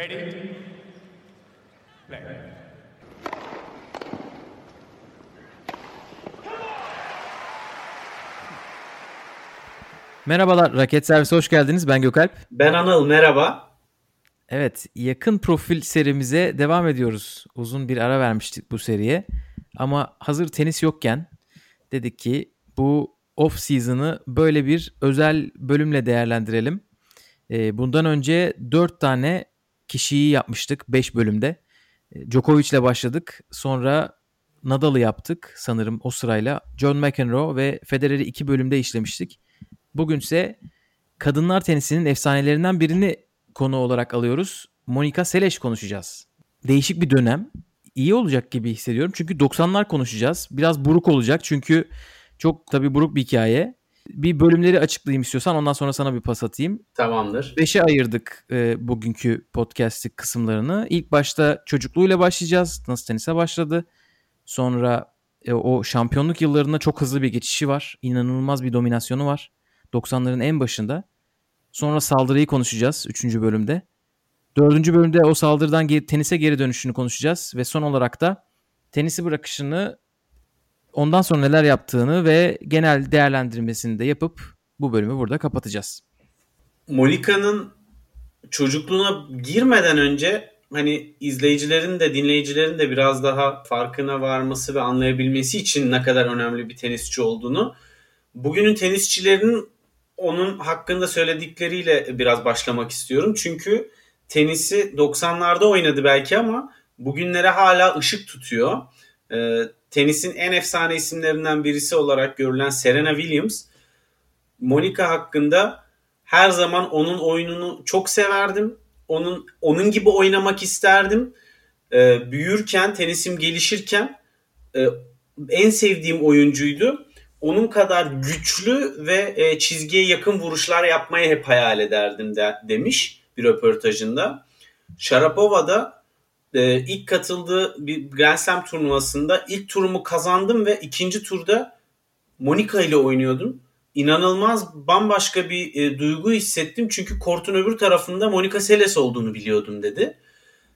Ready? Play. Merhabalar, Raket Servisi hoş geldiniz. Ben Gökalp. Ben Anıl, merhaba. Evet, yakın profil serimize devam ediyoruz. Uzun bir ara vermiştik bu seriye. Ama hazır tenis yokken dedik ki bu off season'ı böyle bir özel bölümle değerlendirelim. Ee, bundan önce 4 tane kişiyi yapmıştık 5 bölümde. Ee, Djokovic ile başladık. Sonra Nadal'ı yaptık sanırım o sırayla. John McEnroe ve Federer'i 2 bölümde işlemiştik. Bugünse kadınlar tenisinin efsanelerinden birini konu olarak alıyoruz. Monica Seles konuşacağız. Değişik bir dönem. İyi olacak gibi hissediyorum. Çünkü 90'lar konuşacağız. Biraz buruk olacak çünkü çok tabii buruk bir hikaye. Bir bölümleri açıklayayım istiyorsan ondan sonra sana bir pas atayım. Tamamdır. Beşe ayırdık e, bugünkü podcast'lik kısımlarını. İlk başta çocukluğuyla başlayacağız. Nasıl tenise başladı. Sonra e, o şampiyonluk yıllarında çok hızlı bir geçişi var. İnanılmaz bir dominasyonu var. 90'ların en başında. Sonra saldırıyı konuşacağız 3. bölümde. 4. bölümde o saldırıdan geri, tenise geri dönüşünü konuşacağız. Ve son olarak da tenisi bırakışını ondan sonra neler yaptığını ve genel değerlendirmesini de yapıp bu bölümü burada kapatacağız. Monika'nın çocukluğuna girmeden önce hani izleyicilerin de dinleyicilerin de biraz daha farkına varması ve anlayabilmesi için ne kadar önemli bir tenisçi olduğunu bugünün tenisçilerinin onun hakkında söyledikleriyle biraz başlamak istiyorum. Çünkü tenisi 90'larda oynadı belki ama bugünlere hala ışık tutuyor. Ee, tenisin en efsane isimlerinden birisi olarak görülen Serena Williams, Monica hakkında her zaman onun oyununu çok severdim. Onun onun gibi oynamak isterdim. Ee, büyürken, tenisim gelişirken e, en sevdiğim oyuncuydu onun kadar güçlü ve e, çizgiye yakın vuruşlar yapmayı hep hayal ederdim de, demiş bir röportajında. Sharapova da e, ilk katıldığı bir Grand Slam turnuvasında ilk turumu kazandım ve ikinci turda Monica ile oynuyordum. İnanılmaz bambaşka bir e, duygu hissettim çünkü kortun öbür tarafında Monica Seles olduğunu biliyordum dedi.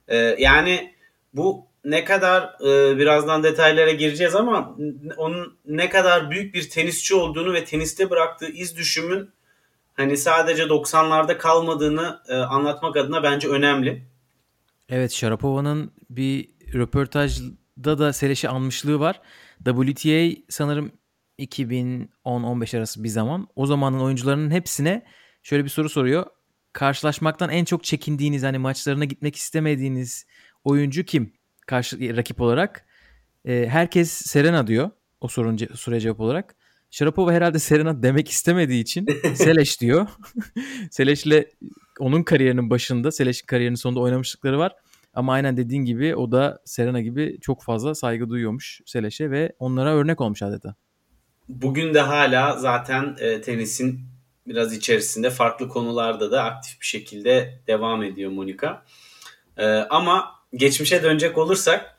E, yani bu ne kadar e, birazdan detaylara gireceğiz ama onun ne kadar büyük bir tenisçi olduğunu ve teniste bıraktığı iz düşümün hani sadece 90'larda kalmadığını e, anlatmak adına bence önemli. Evet Sharapova'nın bir röportajda da Seleş'i almışlığı var. WTA sanırım 2010-15 arası bir zaman. O zamanın oyuncularının hepsine şöyle bir soru soruyor. Karşılaşmaktan en çok çekindiğiniz hani maçlarına gitmek istemediğiniz oyuncu kim? karşı rakip olarak. E, herkes Serena diyor o sorun soruya cevap olarak. Sharapova herhalde Serena demek istemediği için Seleş diyor. Seleş'le onun kariyerinin başında, Seleş'in kariyerinin sonunda oynamışlıkları var. Ama aynen dediğin gibi o da Serena gibi çok fazla saygı duyuyormuş Seleş'e ve onlara örnek olmuş adeta. Bugün de hala zaten e, tenisin biraz içerisinde farklı konularda da aktif bir şekilde devam ediyor Monika. E, ama geçmişe dönecek olursak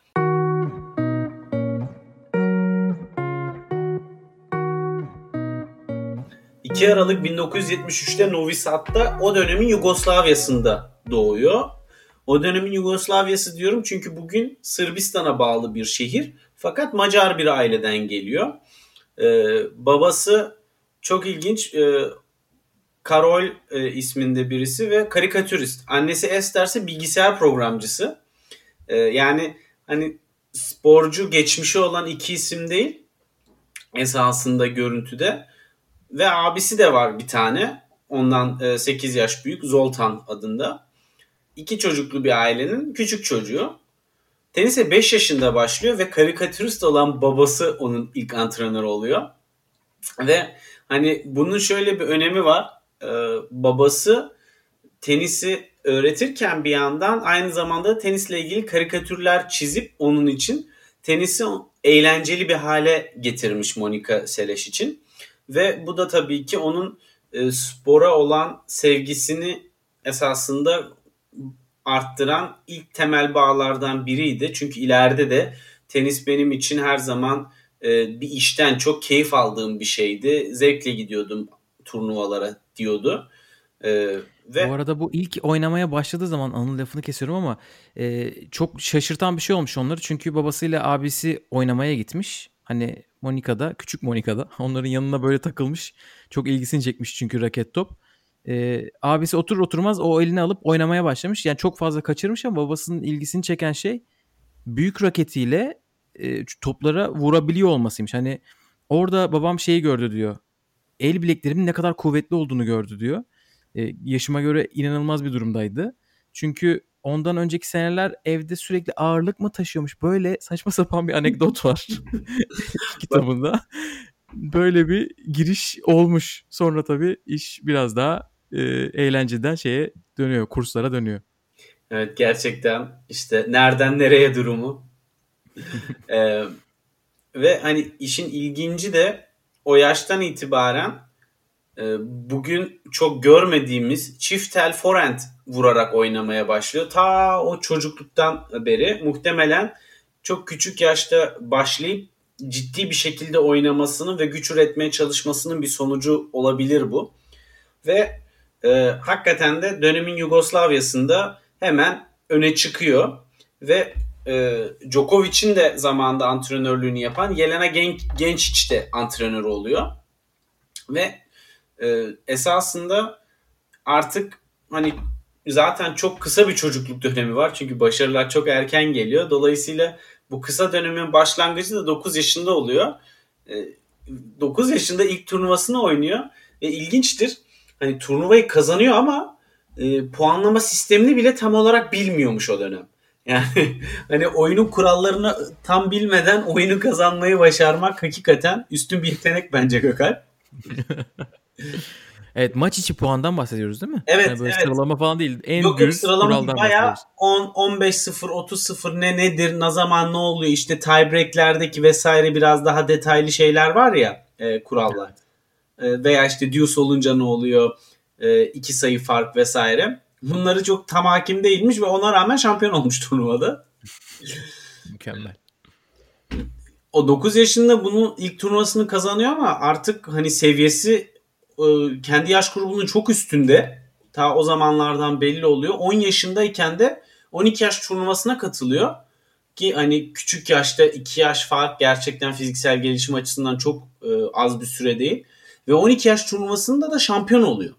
...2 Aralık 1973'te Novi Sad'da o dönemin Yugoslavya'sında doğuyor. O dönemin Yugoslavya'sı diyorum çünkü bugün Sırbistan'a bağlı bir şehir. Fakat Macar bir aileden geliyor. Ee, babası çok ilginç e, Karol e, isminde birisi ve karikatürist. Annesi Esther ise bilgisayar programcısı. E, yani hani sporcu geçmişi olan iki isim değil esasında görüntüde. Ve abisi de var bir tane. Ondan e, 8 yaş büyük Zoltan adında. İki çocuklu bir ailenin küçük çocuğu. Tenise 5 yaşında başlıyor ve karikatürist olan babası onun ilk antrenörü oluyor. Ve hani bunun şöyle bir önemi var. Ee, babası tenisi öğretirken bir yandan aynı zamanda tenisle ilgili karikatürler çizip onun için tenisi eğlenceli bir hale getirmiş Monika Seles için. Ve bu da tabii ki onun e, spora olan sevgisini esasında arttıran ilk temel bağlardan biriydi. Çünkü ileride de tenis benim için her zaman e, bir işten çok keyif aldığım bir şeydi. Zevkle gidiyordum turnuvalara diyordu. E, Ve... Bu arada bu ilk oynamaya başladığı zaman Anıl lafını kesiyorum ama e, çok şaşırtan bir şey olmuş onları. Çünkü babasıyla abisi oynamaya gitmiş. Hani Monika'da, küçük Monika'da onların yanına böyle takılmış. Çok ilgisini çekmiş çünkü raket top. E, abisi oturur oturmaz o elini alıp oynamaya başlamış. Yani çok fazla kaçırmış ama babasının ilgisini çeken şey büyük raketiyle e, toplara vurabiliyor olmasıymış. Hani orada babam şeyi gördü diyor. El bileklerimin ne kadar kuvvetli olduğunu gördü diyor. E, yaşıma göre inanılmaz bir durumdaydı. Çünkü ondan önceki seneler evde sürekli ağırlık mı taşıyormuş? Böyle saçma sapan bir anekdot var kitabında. Böyle bir giriş olmuş. Sonra tabii iş biraz daha e, eğlenceden şeye dönüyor, kurslara dönüyor. Evet gerçekten işte nereden nereye durumu. ee, ve hani işin ilginci de o yaştan itibaren bugün çok görmediğimiz çift tel forend vurarak oynamaya başlıyor. Ta o çocukluktan beri muhtemelen çok küçük yaşta başlayıp ciddi bir şekilde oynamasını ve güç üretmeye çalışmasının bir sonucu olabilir bu. Ve e, hakikaten de dönemin Yugoslavya'sında hemen öne çıkıyor ve e, Djokovic'in de zamanında antrenörlüğünü yapan Yelena Gen Genčić de antrenör oluyor. Ve e, esasında artık hani zaten çok kısa bir çocukluk dönemi var. Çünkü başarılar çok erken geliyor. Dolayısıyla bu kısa dönemin başlangıcı da 9 yaşında oluyor. E, 9 yaşında ilk turnuvasını oynuyor. Ve ilginçtir. Hani turnuvayı kazanıyor ama e, puanlama sistemini bile tam olarak bilmiyormuş o dönem. Yani hani oyunun kurallarını tam bilmeden oyunu kazanmayı başarmak hakikaten üstün bir yetenek bence Gökhan. evet maç içi puandan bahsediyoruz değil mi? Evet. Yani böyle evet. Sıralama falan değil. En yok, yok, sıralama bayağı 10, 15-0, 30-0 ne nedir, ne zaman ne oluyor işte tiebreaklerdeki vesaire biraz daha detaylı şeyler var ya e, kurallar. E, veya işte deuce olunca ne oluyor, e, iki sayı fark vesaire. Bunları çok tam hakim değilmiş ve ona rağmen şampiyon olmuş turnuvada. Mükemmel. O 9 yaşında bunu ilk turnuvasını kazanıyor ama artık hani seviyesi kendi yaş grubunun çok üstünde. Ta o zamanlardan belli oluyor. 10 yaşındayken de 12 yaş turnuvasına katılıyor. Ki hani küçük yaşta 2 yaş fark gerçekten fiziksel gelişim açısından çok e, az bir süre değil. Ve 12 yaş turnuvasında da şampiyon oluyor.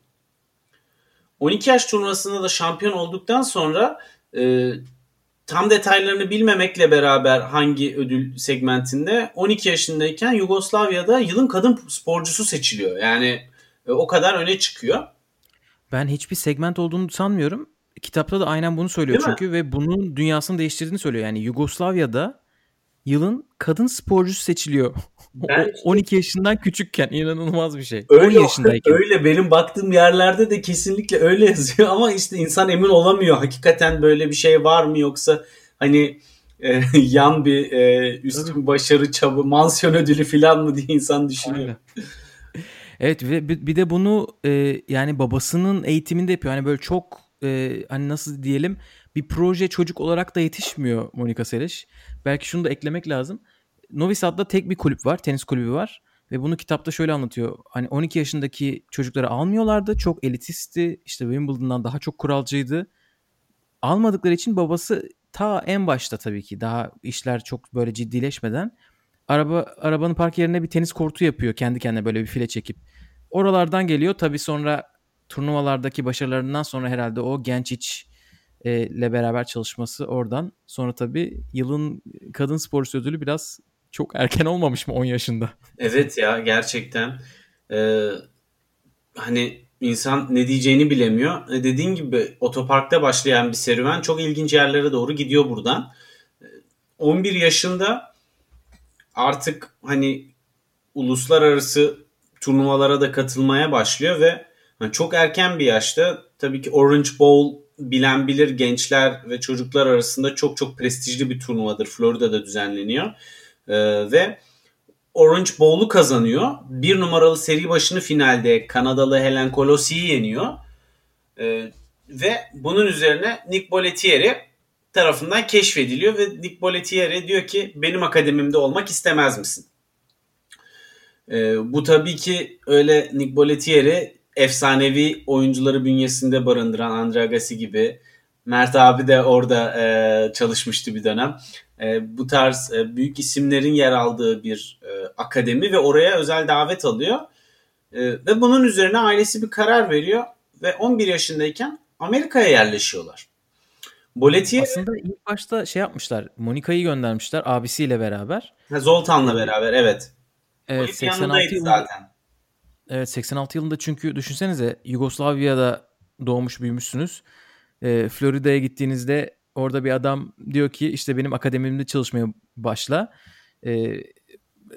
12 yaş turnuvasında da şampiyon olduktan sonra e, tam detaylarını bilmemekle beraber hangi ödül segmentinde 12 yaşındayken Yugoslavya'da yılın kadın sporcusu seçiliyor. Yani e, o kadar öne çıkıyor. Ben hiçbir segment olduğunu sanmıyorum. Kitapta da aynen bunu söylüyor Değil çünkü mi? ve bunun dünyasını değiştirdiğini söylüyor. Yani Yugoslavya'da yılın kadın sporcusu seçiliyor. Ben 12 yaşından küçükken inanılmaz bir şey. Öyle, 10 yaşındayken. Öyle benim baktığım yerlerde de kesinlikle öyle yazıyor ama işte insan emin olamıyor. Hakikaten böyle bir şey var mı yoksa hani e, yan bir e, üstün başarı çabı mansiyon ödülü falan mı diye insan düşünüyor. evet ve bir de bunu e, yani babasının eğitiminde yapıyor. Hani böyle çok e, hani nasıl diyelim bir proje çocuk olarak da yetişmiyor Monika Seles. Belki şunu da eklemek lazım. Novi Sad'da tek bir kulüp var, tenis kulübü var. Ve bunu kitapta şöyle anlatıyor. Hani 12 yaşındaki çocukları almıyorlardı. Çok elitistti. İşte Wimbledon'dan daha çok kuralcıydı. Almadıkları için babası ta en başta tabii ki daha işler çok böyle ciddileşmeden araba arabanın park yerine bir tenis kortu yapıyor kendi kendine böyle bir file çekip. Oralardan geliyor. Tabii sonra turnuvalardaki başarılarından sonra herhalde o genç iç e, ile beraber çalışması oradan. Sonra tabii yılın kadın sporcusu ödülü biraz çok erken olmamış mı 10 yaşında? Evet ya gerçekten. Ee, hani insan ne diyeceğini bilemiyor. E, dediğin gibi otoparkta başlayan bir serüven çok ilginç yerlere doğru gidiyor buradan. 11 ee, yaşında artık hani uluslararası turnuvalara da katılmaya başlıyor ve hani çok erken bir yaşta tabii ki Orange Bowl bilen bilir gençler ve çocuklar arasında çok çok prestijli bir turnuvadır. Florida'da düzenleniyor. Ee, ve Orange Bowl'u kazanıyor. Bir numaralı seri başını finalde Kanadalı Helen Colossi'yi yeniyor. Ee, ve bunun üzerine Nick Bollettieri tarafından keşfediliyor ve Nick Bollettieri diyor ki benim akademimde olmak istemez misin? Ee, bu tabii ki öyle Nick Bollettieri efsanevi oyuncuları bünyesinde barındıran Andre Agassi gibi Mert abi de orada e, çalışmıştı bir dönem. E, bu tarz e, büyük isimlerin yer aldığı bir e, akademi ve oraya özel davet alıyor. E, ve bunun üzerine ailesi bir karar veriyor ve 11 yaşındayken Amerika'ya yerleşiyorlar. Boletier aslında ilk başta şey yapmışlar. Monika'yı göndermişler abisiyle beraber. Ha, Zoltan'la beraber evet. Evet 86 yılında zaten. Evet 86 yılında çünkü düşünsenize Yugoslavya'da doğmuş büyümüşsünüz. E, Florida'ya gittiğinizde orada bir adam diyor ki işte benim akademimde çalışmaya başla. E,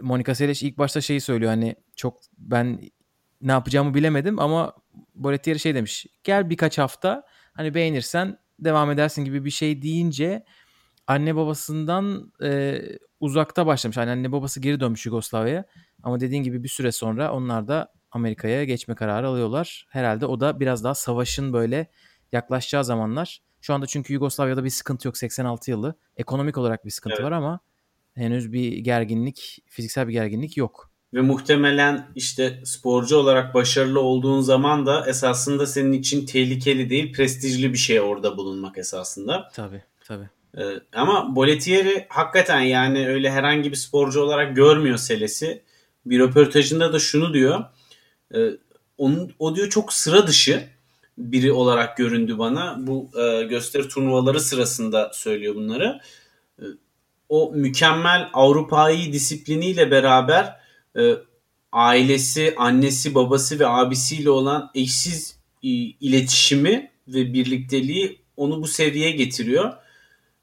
Monika Seles ilk başta şeyi söylüyor hani çok ben ne yapacağımı bilemedim ama Boletier şey demiş. Gel birkaç hafta hani beğenirsen devam edersin gibi bir şey deyince anne babasından e, uzakta başlamış. Yani anne babası geri dönmüş Yugoslavya'ya. Ama dediğin gibi bir süre sonra onlar da Amerika'ya geçme kararı alıyorlar. Herhalde o da biraz daha savaşın böyle yaklaşacağı zamanlar. Şu anda çünkü Yugoslavya'da bir sıkıntı yok 86 yılı. Ekonomik olarak bir sıkıntı evet. var ama henüz bir gerginlik, fiziksel bir gerginlik yok. Ve muhtemelen işte sporcu olarak başarılı olduğun zaman da esasında senin için tehlikeli değil, prestijli bir şey orada bulunmak esasında. Tabii, tabii. Ee, ama Boletieri hakikaten yani öyle herhangi bir sporcu olarak görmüyor Seles'i. Bir röportajında da şunu diyor. E, onun, o diyor çok sıra dışı biri olarak göründü bana. Bu e, gösteri turnuvaları sırasında söylüyor bunları. E, o mükemmel Avrupa'yı disipliniyle beraber e, ailesi, annesi, babası ve abisiyle olan eşsiz e, iletişimi ve birlikteliği onu bu seviyeye getiriyor.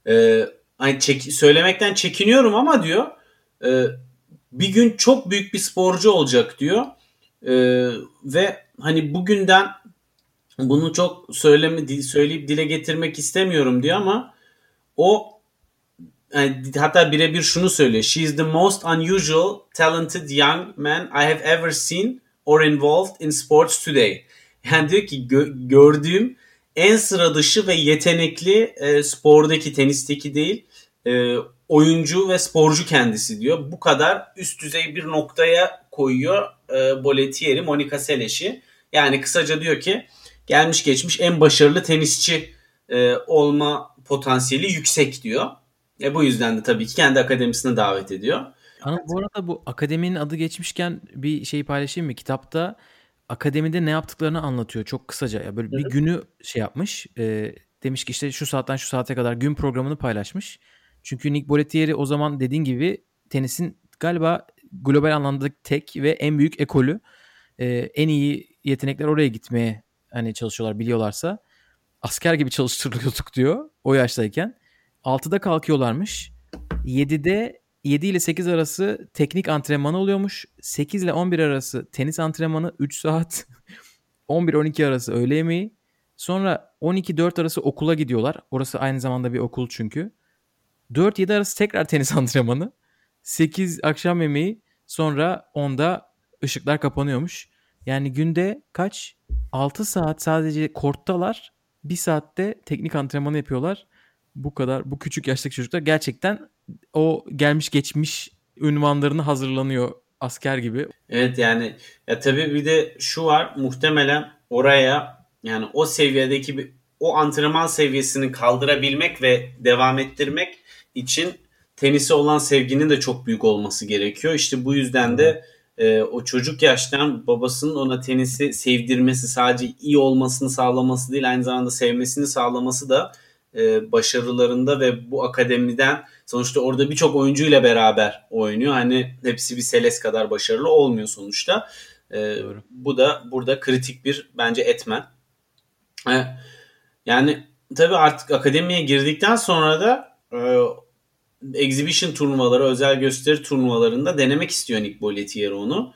E, hani çek, söylemekten çekiniyorum ama diyor e, bir gün çok büyük bir sporcu olacak diyor. E, ve hani bugünden bunu çok söyleme, söyleyip dile getirmek istemiyorum diyor ama o yani hatta birebir şunu söylüyor. She is the most unusual, talented young man I have ever seen or involved in sports today. Yani diyor ki gö- gördüğüm en sıra dışı ve yetenekli e, spordaki tenisteki değil e, oyuncu ve sporcu kendisi diyor. Bu kadar üst düzey bir noktaya koyuyor e, Boletieri, Monica Seles'i. Yani kısaca diyor ki gelmiş geçmiş en başarılı tenisçi e, olma potansiyeli yüksek diyor. E bu yüzden de tabii ki kendi akademisine davet ediyor. Ama bu arada bu akademinin adı geçmişken bir şey paylaşayım mı? Kitapta akademide ne yaptıklarını anlatıyor çok kısaca. Ya böyle bir günü şey yapmış. E, demiş ki işte şu saatten şu saate kadar gün programını paylaşmış. Çünkü Nick Bollettieri o zaman dediğin gibi tenisin galiba global anlamda tek ve en büyük ekolü. E, en iyi yetenekler oraya gitmeye hani çalışıyorlar biliyorlarsa. Asker gibi çalıştırılıyorduk diyor o yaştayken. 6'da kalkıyorlarmış. 7'de 7 ile 8 arası teknik antrenmanı oluyormuş. 8 ile 11 arası tenis antrenmanı 3 saat. 11-12 arası öğle yemeği. Sonra 12-4 arası okula gidiyorlar. Orası aynı zamanda bir okul çünkü. 4-7 arası tekrar tenis antrenmanı. 8 akşam yemeği. Sonra 10'da ışıklar kapanıyormuş. Yani günde kaç? 6 saat sadece korttalar. 1 saatte teknik antrenmanı yapıyorlar. Bu kadar bu küçük yaştaki çocuklar gerçekten o gelmiş geçmiş ünvanlarını hazırlanıyor asker gibi. Evet yani ya tabii bir de şu var muhtemelen oraya yani o seviyedeki bir o antrenman seviyesini kaldırabilmek ve devam ettirmek için tenise olan sevginin de çok büyük olması gerekiyor. İşte bu yüzden de e, o çocuk yaştan babasının ona tenisi sevdirmesi sadece iyi olmasını sağlaması değil aynı zamanda sevmesini sağlaması da e, başarılarında ve bu akademiden sonuçta orada birçok oyuncuyla beraber oynuyor. Hani hepsi bir Seles kadar başarılı olmuyor sonuçta. E, bu da burada kritik bir bence etmen. E, yani tabii artık akademiye girdikten sonra da e, exhibition turnuvaları, özel gösteri turnuvalarında denemek istiyor Nick Bollettieri onu.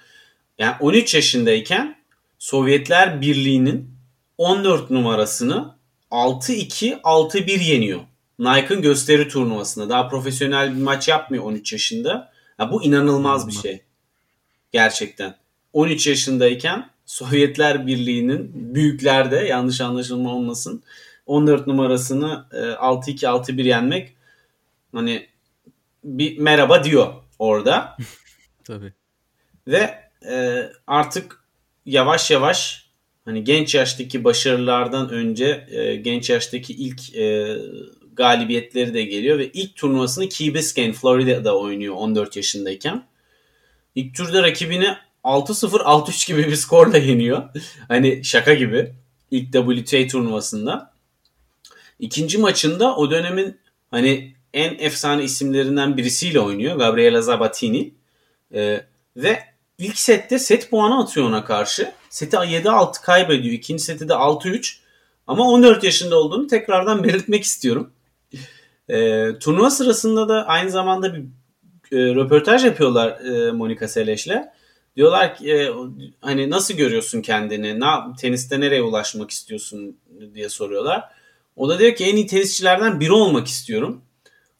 Yani 13 yaşındayken Sovyetler Birliği'nin 14 numarasını 6-2, 6-1 yeniyor. Nike'ın gösteri turnuvasında. Daha profesyonel bir maç yapmıyor 13 yaşında. Ya bu inanılmaz bir şey. Gerçekten. 13 yaşındayken Sovyetler Birliği'nin büyüklerde yanlış anlaşılma olmasın 14 numarasını 6-2 e, 6-1 yenmek hani bir merhaba diyor orada. Tabii. Ve e, artık yavaş yavaş hani genç yaştaki başarılardan önce e, genç yaştaki ilk e, galibiyetleri de geliyor ve ilk turnuvasını Key Biscayne Florida'da oynuyor 14 yaşındayken. İlk turda rakibini 6-0 6-3 gibi bir skorla yeniyor. hani şaka gibi. İlk WTA turnuvasında. İkinci maçında o dönemin hani en efsane isimlerinden birisiyle oynuyor. Gabriela Zabatini. Ee, ve ilk sette set puanı atıyor ona karşı. Seti 7-6 kaybediyor. İkinci seti de 6-3. Ama 14 yaşında olduğunu tekrardan belirtmek istiyorum. Ee, turnuva sırasında da aynı zamanda bir e, röportaj yapıyorlar e, Monica Seles'le. Diyorlar ki e, hani nasıl görüyorsun kendini? Ne teniste nereye ulaşmak istiyorsun diye soruyorlar. O da diyor ki en iyi tenisçilerden biri olmak istiyorum.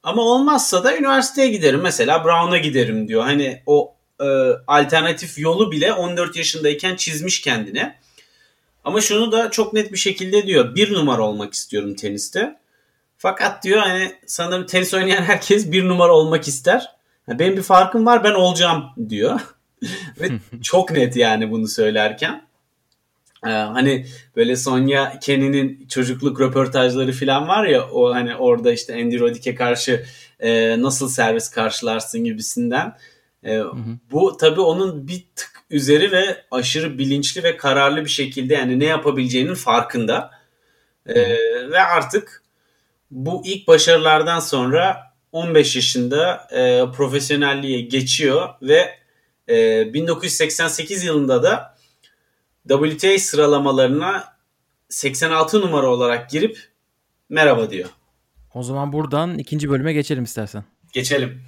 Ama olmazsa da üniversiteye giderim. Mesela Brown'a giderim diyor. Hani o e, alternatif yolu bile 14 yaşındayken çizmiş kendine. Ama şunu da çok net bir şekilde diyor. Bir numara olmak istiyorum teniste. Fakat diyor hani sanırım tenis oynayan herkes bir numara olmak ister. Benim bir farkım var ben olacağım diyor. Ve çok net yani bunu söylerken. Ee, hani böyle Sonya Kenny'nin çocukluk röportajları falan var ya o hani orada işte Andy Roddick'e karşı e, nasıl servis karşılarsın gibisinden. E, hı hı. Bu tabii onun bir tık üzeri ve aşırı bilinçli ve kararlı bir şekilde yani ne yapabileceğinin farkında. E, ve artık bu ilk başarılardan sonra 15 yaşında e, profesyonelliğe geçiyor ve e, 1988 yılında da WTA sıralamalarına 86 numara olarak girip merhaba diyor. O zaman buradan ikinci bölüme geçelim istersen. Geçelim.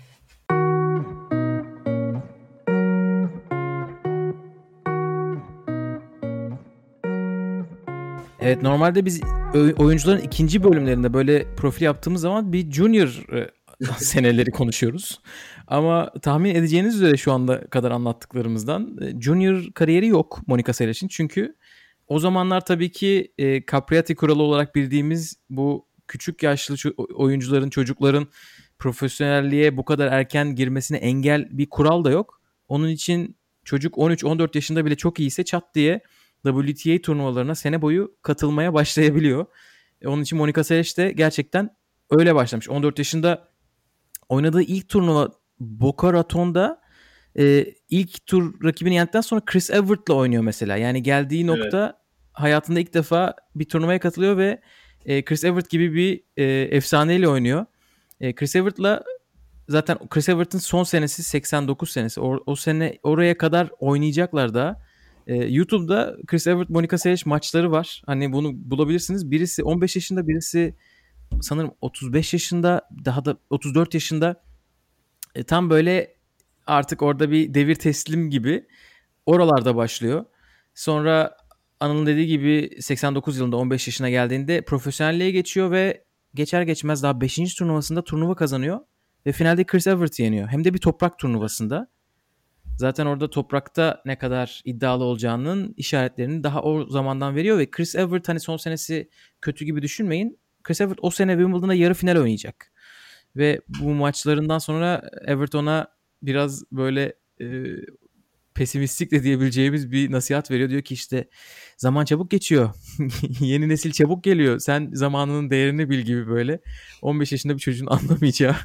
Evet normalde biz oyuncuların ikinci bölümlerinde böyle profil yaptığımız zaman bir junior e, seneleri konuşuyoruz. Ama tahmin edeceğiniz üzere şu anda kadar anlattıklarımızdan e, junior kariyeri yok Monica Seles'in. Çünkü o zamanlar tabii ki e, Capriati kuralı olarak bildiğimiz bu küçük yaşlı oyuncuların, çocukların profesyonelliğe bu kadar erken girmesine engel bir kural da yok. Onun için çocuk 13-14 yaşında bile çok iyiyse çat diye WTA turnuvalarına sene boyu katılmaya başlayabiliyor. E, onun için Monica Seles de gerçekten öyle başlamış. 14 yaşında oynadığı ilk turnuva Boca Raton'da e, ilk tur rakibini yendikten sonra Chris Evert'la oynuyor mesela. Yani geldiği nokta evet. hayatında ilk defa bir turnuvaya katılıyor ve e, Chris Evert gibi bir e, efsaneyle oynuyor. E, Chris Evert'la zaten Chris Evert'ın son senesi 89 senesi. O, o sene oraya kadar oynayacaklar da. E, YouTube'da Chris Evert Monica Seles maçları var. Hani bunu bulabilirsiniz. Birisi 15 yaşında, birisi sanırım 35 yaşında, daha da 34 yaşında. E, tam böyle artık orada bir devir teslim gibi oralarda başlıyor. Sonra Anıl'ın dediği gibi 89 yılında 15 yaşına geldiğinde profesyonelliğe geçiyor ve geçer geçmez daha 5. turnuvasında turnuva kazanıyor. Ve finalde Chris Evert'i yeniyor. Hem de bir toprak turnuvasında. Zaten orada toprakta ne kadar iddialı olacağının işaretlerini daha o zamandan veriyor ve Chris Evert hani son senesi kötü gibi düşünmeyin. Chris Evert o sene Wimbledon'da yarı final oynayacak. Ve bu maçlarından sonra Everton'a biraz böyle e, pesimistik de diyebileceğimiz bir nasihat veriyor. Diyor ki işte zaman çabuk geçiyor. Yeni nesil çabuk geliyor. Sen zamanının değerini bil gibi böyle 15 yaşında bir çocuğun anlamayacağı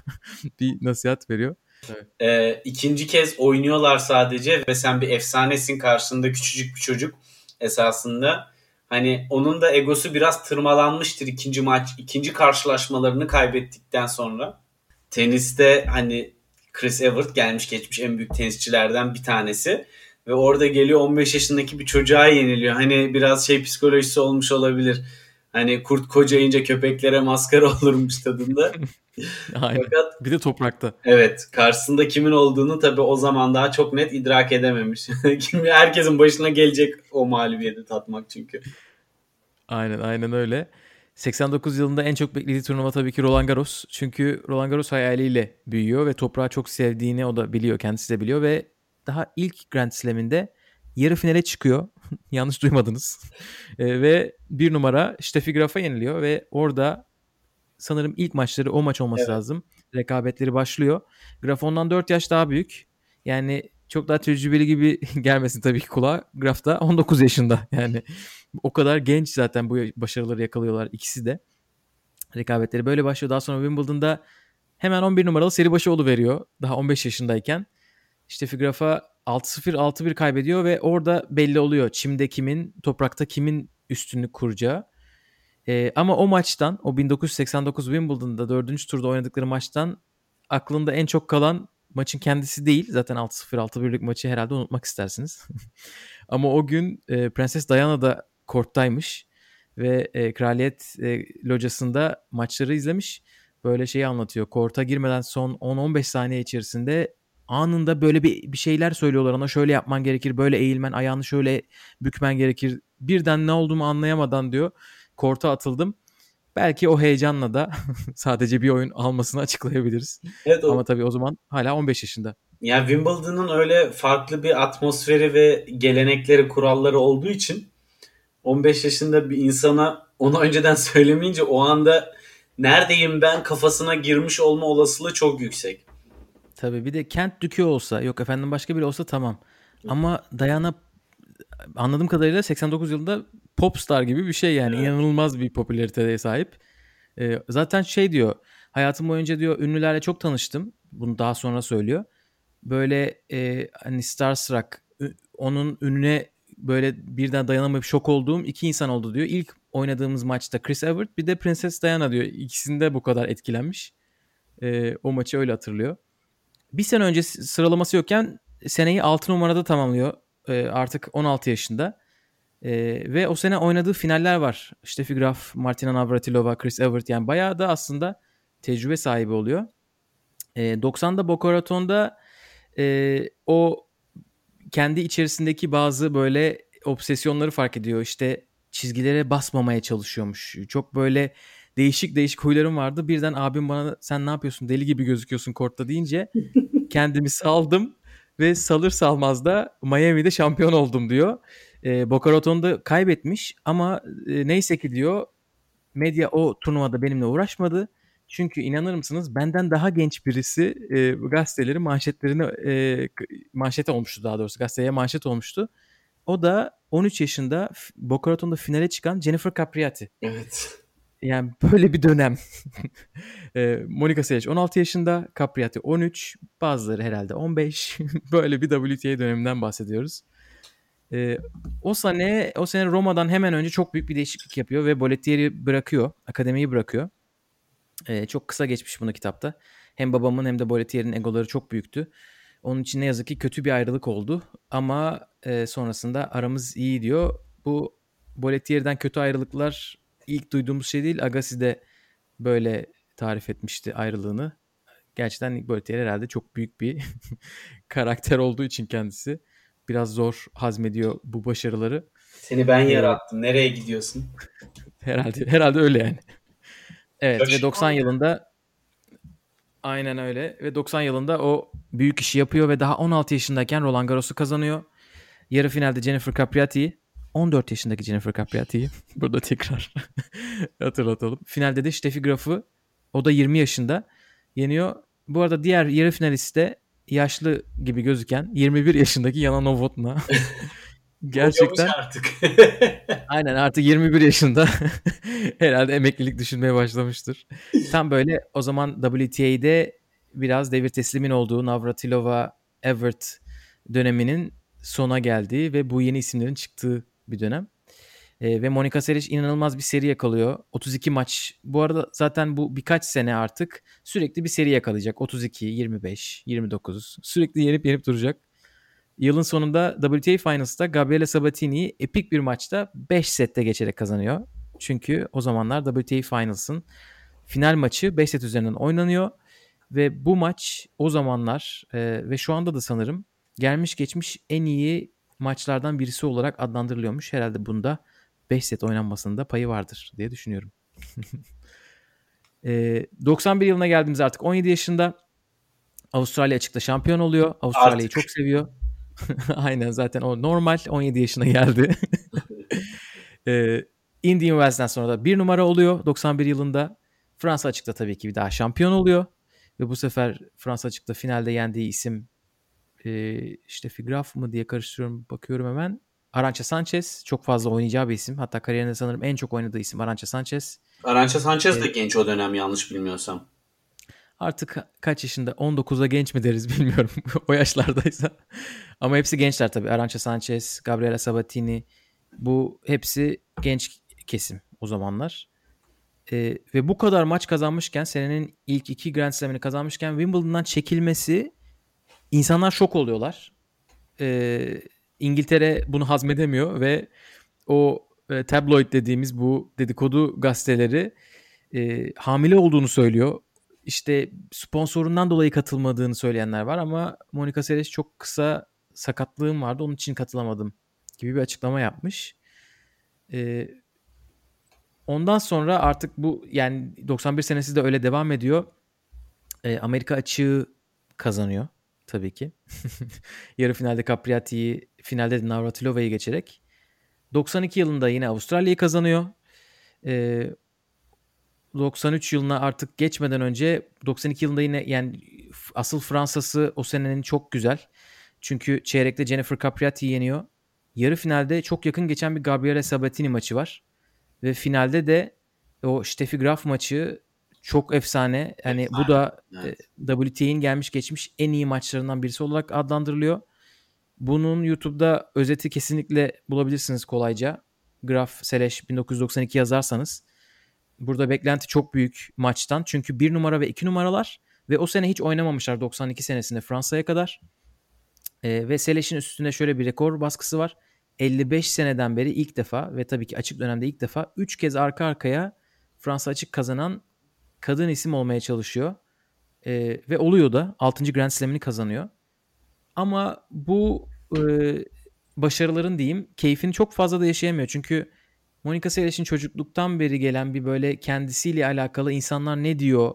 bir nasihat veriyor. Evet. Ee, ikinci kez oynuyorlar sadece ve sen bir efsanesin karşısında küçücük bir çocuk esasında. Hani onun da egosu biraz tırmalanmıştır ikinci maç, ikinci karşılaşmalarını kaybettikten sonra. Teniste hani Chris Evert gelmiş geçmiş en büyük tenisçilerden bir tanesi. Ve orada geliyor 15 yaşındaki bir çocuğa yeniliyor. Hani biraz şey psikolojisi olmuş olabilir. Hani kurt kocayınca köpeklere maskara olurmuş tadında. Aynen. Fakat, bir de toprakta. Evet. Karşısında kimin olduğunu tabii o zaman daha çok net idrak edememiş. Herkesin başına gelecek o mağlubiyeti tatmak çünkü. Aynen aynen öyle. 89 yılında en çok beklediği turnuva tabii ki Roland Garros. Çünkü Roland Garros hayaliyle büyüyor ve toprağı çok sevdiğini o da biliyor, kendisi de biliyor ve daha ilk Grand Slam'inde yarı finale çıkıyor. Yanlış duymadınız. e, ve bir numara Steffi Graf'a yeniliyor ve orada sanırım ilk maçları o maç olması evet. lazım. Rekabetleri başlıyor. Graf ondan 4 yaş daha büyük. Yani çok daha tecrübeli gibi gelmesin tabii ki kulağa. Graf da 19 yaşında yani o kadar genç zaten bu başarıları yakalıyorlar ikisi de. Rekabetleri böyle başlıyor. Daha sonra Wimbledon'da hemen 11 numaralı seri başı veriyor. Daha 15 yaşındayken. İşte Graf'a 6-0 6-1 kaybediyor ve orada belli oluyor çimde kimin, toprakta kimin üstünlük kuracağı. Ee, ama o maçtan, o 1989 Wimbledon'da 4. turda oynadıkları maçtan aklında en çok kalan maçın kendisi değil. Zaten 6-0 6-1'lik maçı herhalde unutmak istersiniz. ama o gün e, Prenses Diana da korttaymış ve e, kraliyet e, locasında maçları izlemiş. Böyle şeyi anlatıyor. Korta girmeden son 10-15 saniye içerisinde anında böyle bir, bir şeyler söylüyorlar ona. Şöyle yapman gerekir, böyle eğilmen, ayağını şöyle bükmen gerekir. Birden ne olduğumu anlayamadan diyor. Korta atıldım. Belki o heyecanla da sadece bir oyun almasını açıklayabiliriz. Evet, o... Ama tabii o zaman hala 15 yaşında. Yani Wimbledon'ın öyle farklı bir atmosferi ve gelenekleri, kuralları olduğu için 15 yaşında bir insana onu önceden söylemeyince o anda neredeyim ben kafasına girmiş olma olasılığı çok yüksek. Tabii bir de Kent Dükü olsa yok efendim başka biri olsa tamam. Ama Diana anladığım kadarıyla 89 yılında popstar gibi bir şey yani evet. inanılmaz bir popülariteye sahip. Ee, zaten şey diyor hayatım boyunca diyor ünlülerle çok tanıştım. Bunu daha sonra söylüyor. Böyle e, hani Starstruck onun ününe böyle birden dayanamayıp şok olduğum iki insan oldu diyor. İlk oynadığımız maçta Chris Evert bir de Princess Diana diyor. İkisinde bu kadar etkilenmiş. E, o maçı öyle hatırlıyor. Bir sene önce sıralaması yokken seneyi 6 numarada tamamlıyor. E, artık 16 yaşında. E, ve o sene oynadığı finaller var. Steffi Graf, Martina Navratilova, Chris Evert yani bayağı da aslında tecrübe sahibi oluyor. E, 90'da Boca Raton'da e, o kendi içerisindeki bazı böyle obsesyonları fark ediyor. İşte çizgilere basmamaya çalışıyormuş. Çok böyle değişik değişik huylarım vardı. Birden abim bana sen ne yapıyorsun deli gibi gözüküyorsun kortta deyince kendimi saldım ve salır salmaz da Miami'de şampiyon oldum diyor. E, Boca Raton'da kaybetmiş ama e, neyse ki diyor medya o turnuvada benimle uğraşmadı. Çünkü inanır mısınız benden daha genç birisi e, gazeteleri manşetlerine e, manşet olmuştu daha doğrusu gazeteye manşet olmuştu. O da 13 yaşında Boca Raton'da finale çıkan Jennifer Capriati. Evet. Yani böyle bir dönem. e, Monica Seles 16 yaşında, Capriati 13, bazıları herhalde 15. böyle bir WTA döneminden bahsediyoruz. E, o sene o sene Roma'dan hemen önce çok büyük bir değişiklik yapıyor ve Bolettieri bırakıyor, akademiyi bırakıyor. E, çok kısa geçmiş bunu kitapta. Hem babamın hem de Bolettieri'nin egoları çok büyüktü. Onun için ne yazık ki kötü bir ayrılık oldu. Ama e, sonrasında aramız iyi diyor. Bu Bolettieri'den kötü ayrılıklar ilk duyduğumuz şey değil. Agassi de böyle tarif etmişti ayrılığını. Gerçekten Boletieri herhalde çok büyük bir karakter olduğu için kendisi. Biraz zor hazmediyor bu başarıları. Seni ben yarattım. Nereye gidiyorsun? herhalde herhalde öyle yani. Evet Şaşırma ve 90 yılında aynen öyle ve 90 yılında o büyük işi yapıyor ve daha 16 yaşındayken Roland Garros'u kazanıyor. Yarı finalde Jennifer Capriati'yi 14 yaşındaki Jennifer Capriati'yi burada tekrar hatırlatalım. Finalde de Steffi Graf'ı o da 20 yaşında yeniyor. Bu arada diğer yarı finalist de yaşlı gibi gözüken 21 yaşındaki Yana Novotna. Gerçekten artık. aynen artık 21 yaşında. Herhalde emeklilik düşünmeye başlamıştır. Tam böyle o zaman WTA'de biraz devir teslimin olduğu Navratilova Evert döneminin sona geldiği ve bu yeni isimlerin çıktığı bir dönem. E, ve Monica Seles inanılmaz bir seri yakalıyor. 32 maç. Bu arada zaten bu birkaç sene artık sürekli bir seri yakalayacak. 32, 25, 29. Sürekli yenip yenip duracak. Yılın sonunda WTA Finals'ta Gabriele Sabatini'yi epik bir maçta 5 sette geçerek kazanıyor. Çünkü o zamanlar WTA Finals'ın final maçı 5 set üzerinden oynanıyor. Ve bu maç o zamanlar e, ve şu anda da sanırım gelmiş geçmiş en iyi maçlardan birisi olarak adlandırılıyormuş. Herhalde bunda 5 set oynanmasında payı vardır diye düşünüyorum. e, 91 yılına geldiğimiz artık 17 yaşında Avustralya açıkta şampiyon oluyor. Avustralya'yı çok seviyor. Aynen zaten o normal 17 yaşına geldi. e, Indian Wells'den sonra da bir numara oluyor 91 yılında. Fransa açıkta tabii ki bir daha şampiyon oluyor. Ve bu sefer Fransa açıkta finalde yendiği isim e, işte Figraf mı diye karıştırıyorum bakıyorum hemen. Arancha Sanchez çok fazla oynayacağı bir isim. Hatta kariyerinde sanırım en çok oynadığı isim Arancha Sanchez. Arancha Sanchez de genç o dönem yanlış bilmiyorsam. Artık kaç yaşında? 19'a genç mi deriz bilmiyorum. o yaşlardaysa. Ama hepsi gençler tabii. Arancha Sanchez, Gabriela Sabatini. Bu hepsi genç kesim o zamanlar. Ee, ve bu kadar maç kazanmışken senenin ilk iki Grand Slam'ini kazanmışken Wimbledon'dan çekilmesi insanlar şok oluyorlar. Ee, İngiltere bunu hazmedemiyor ve o e, tabloid dediğimiz bu dedikodu gazeteleri e, hamile olduğunu söylüyor. İşte sponsorundan dolayı katılmadığını söyleyenler var ama Monica Seles çok kısa sakatlığım vardı onun için katılamadım gibi bir açıklama yapmış. E, ondan sonra artık bu yani 91 senesi de öyle devam ediyor. E, Amerika açığı kazanıyor tabii ki. Yarı finalde Capriati'yi, finalde de Navratilova'yı geçerek. 92 yılında yine Avustralya'yı kazanıyor. Ee, 93 yılına artık geçmeden önce 92 yılında yine yani asıl Fransa'sı o senenin çok güzel. Çünkü çeyrekte Jennifer Capriati'yi yeniyor. Yarı finalde çok yakın geçen bir Gabriele Sabatini maçı var. Ve finalde de o Steffi Graf maçı çok efsane. Efsane. bu da evet. E, WTA'nin gelmiş geçmiş en iyi maçlarından birisi olarak adlandırılıyor. Bunun YouTube'da özeti kesinlikle bulabilirsiniz kolayca. Graf Seleş 1992 yazarsanız. Burada beklenti çok büyük maçtan. Çünkü 1 numara ve 2 numaralar ve o sene hiç oynamamışlar 92 senesinde Fransa'ya kadar. E, ve Seleş'in üstünde şöyle bir rekor baskısı var. 55 seneden beri ilk defa ve tabii ki açık dönemde ilk defa 3 kez arka arkaya Fransa açık kazanan kadın isim olmaya çalışıyor. E, ve oluyor da 6. Grand Slam'ini kazanıyor. Ama bu e, başarıların diyeyim keyfini çok fazla da yaşayamıyor. Çünkü Monica Seles'in çocukluktan beri gelen bir böyle kendisiyle alakalı insanlar ne diyor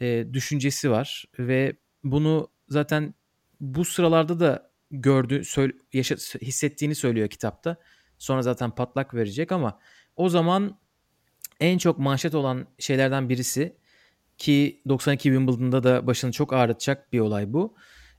e, düşüncesi var. Ve bunu zaten bu sıralarda da gördü, söyle, yaşa, hissettiğini söylüyor kitapta. Sonra zaten patlak verecek ama o zaman en çok manşet olan şeylerden birisi ki 92 Wimbledon'da da başını çok ağrıtacak bir olay bu.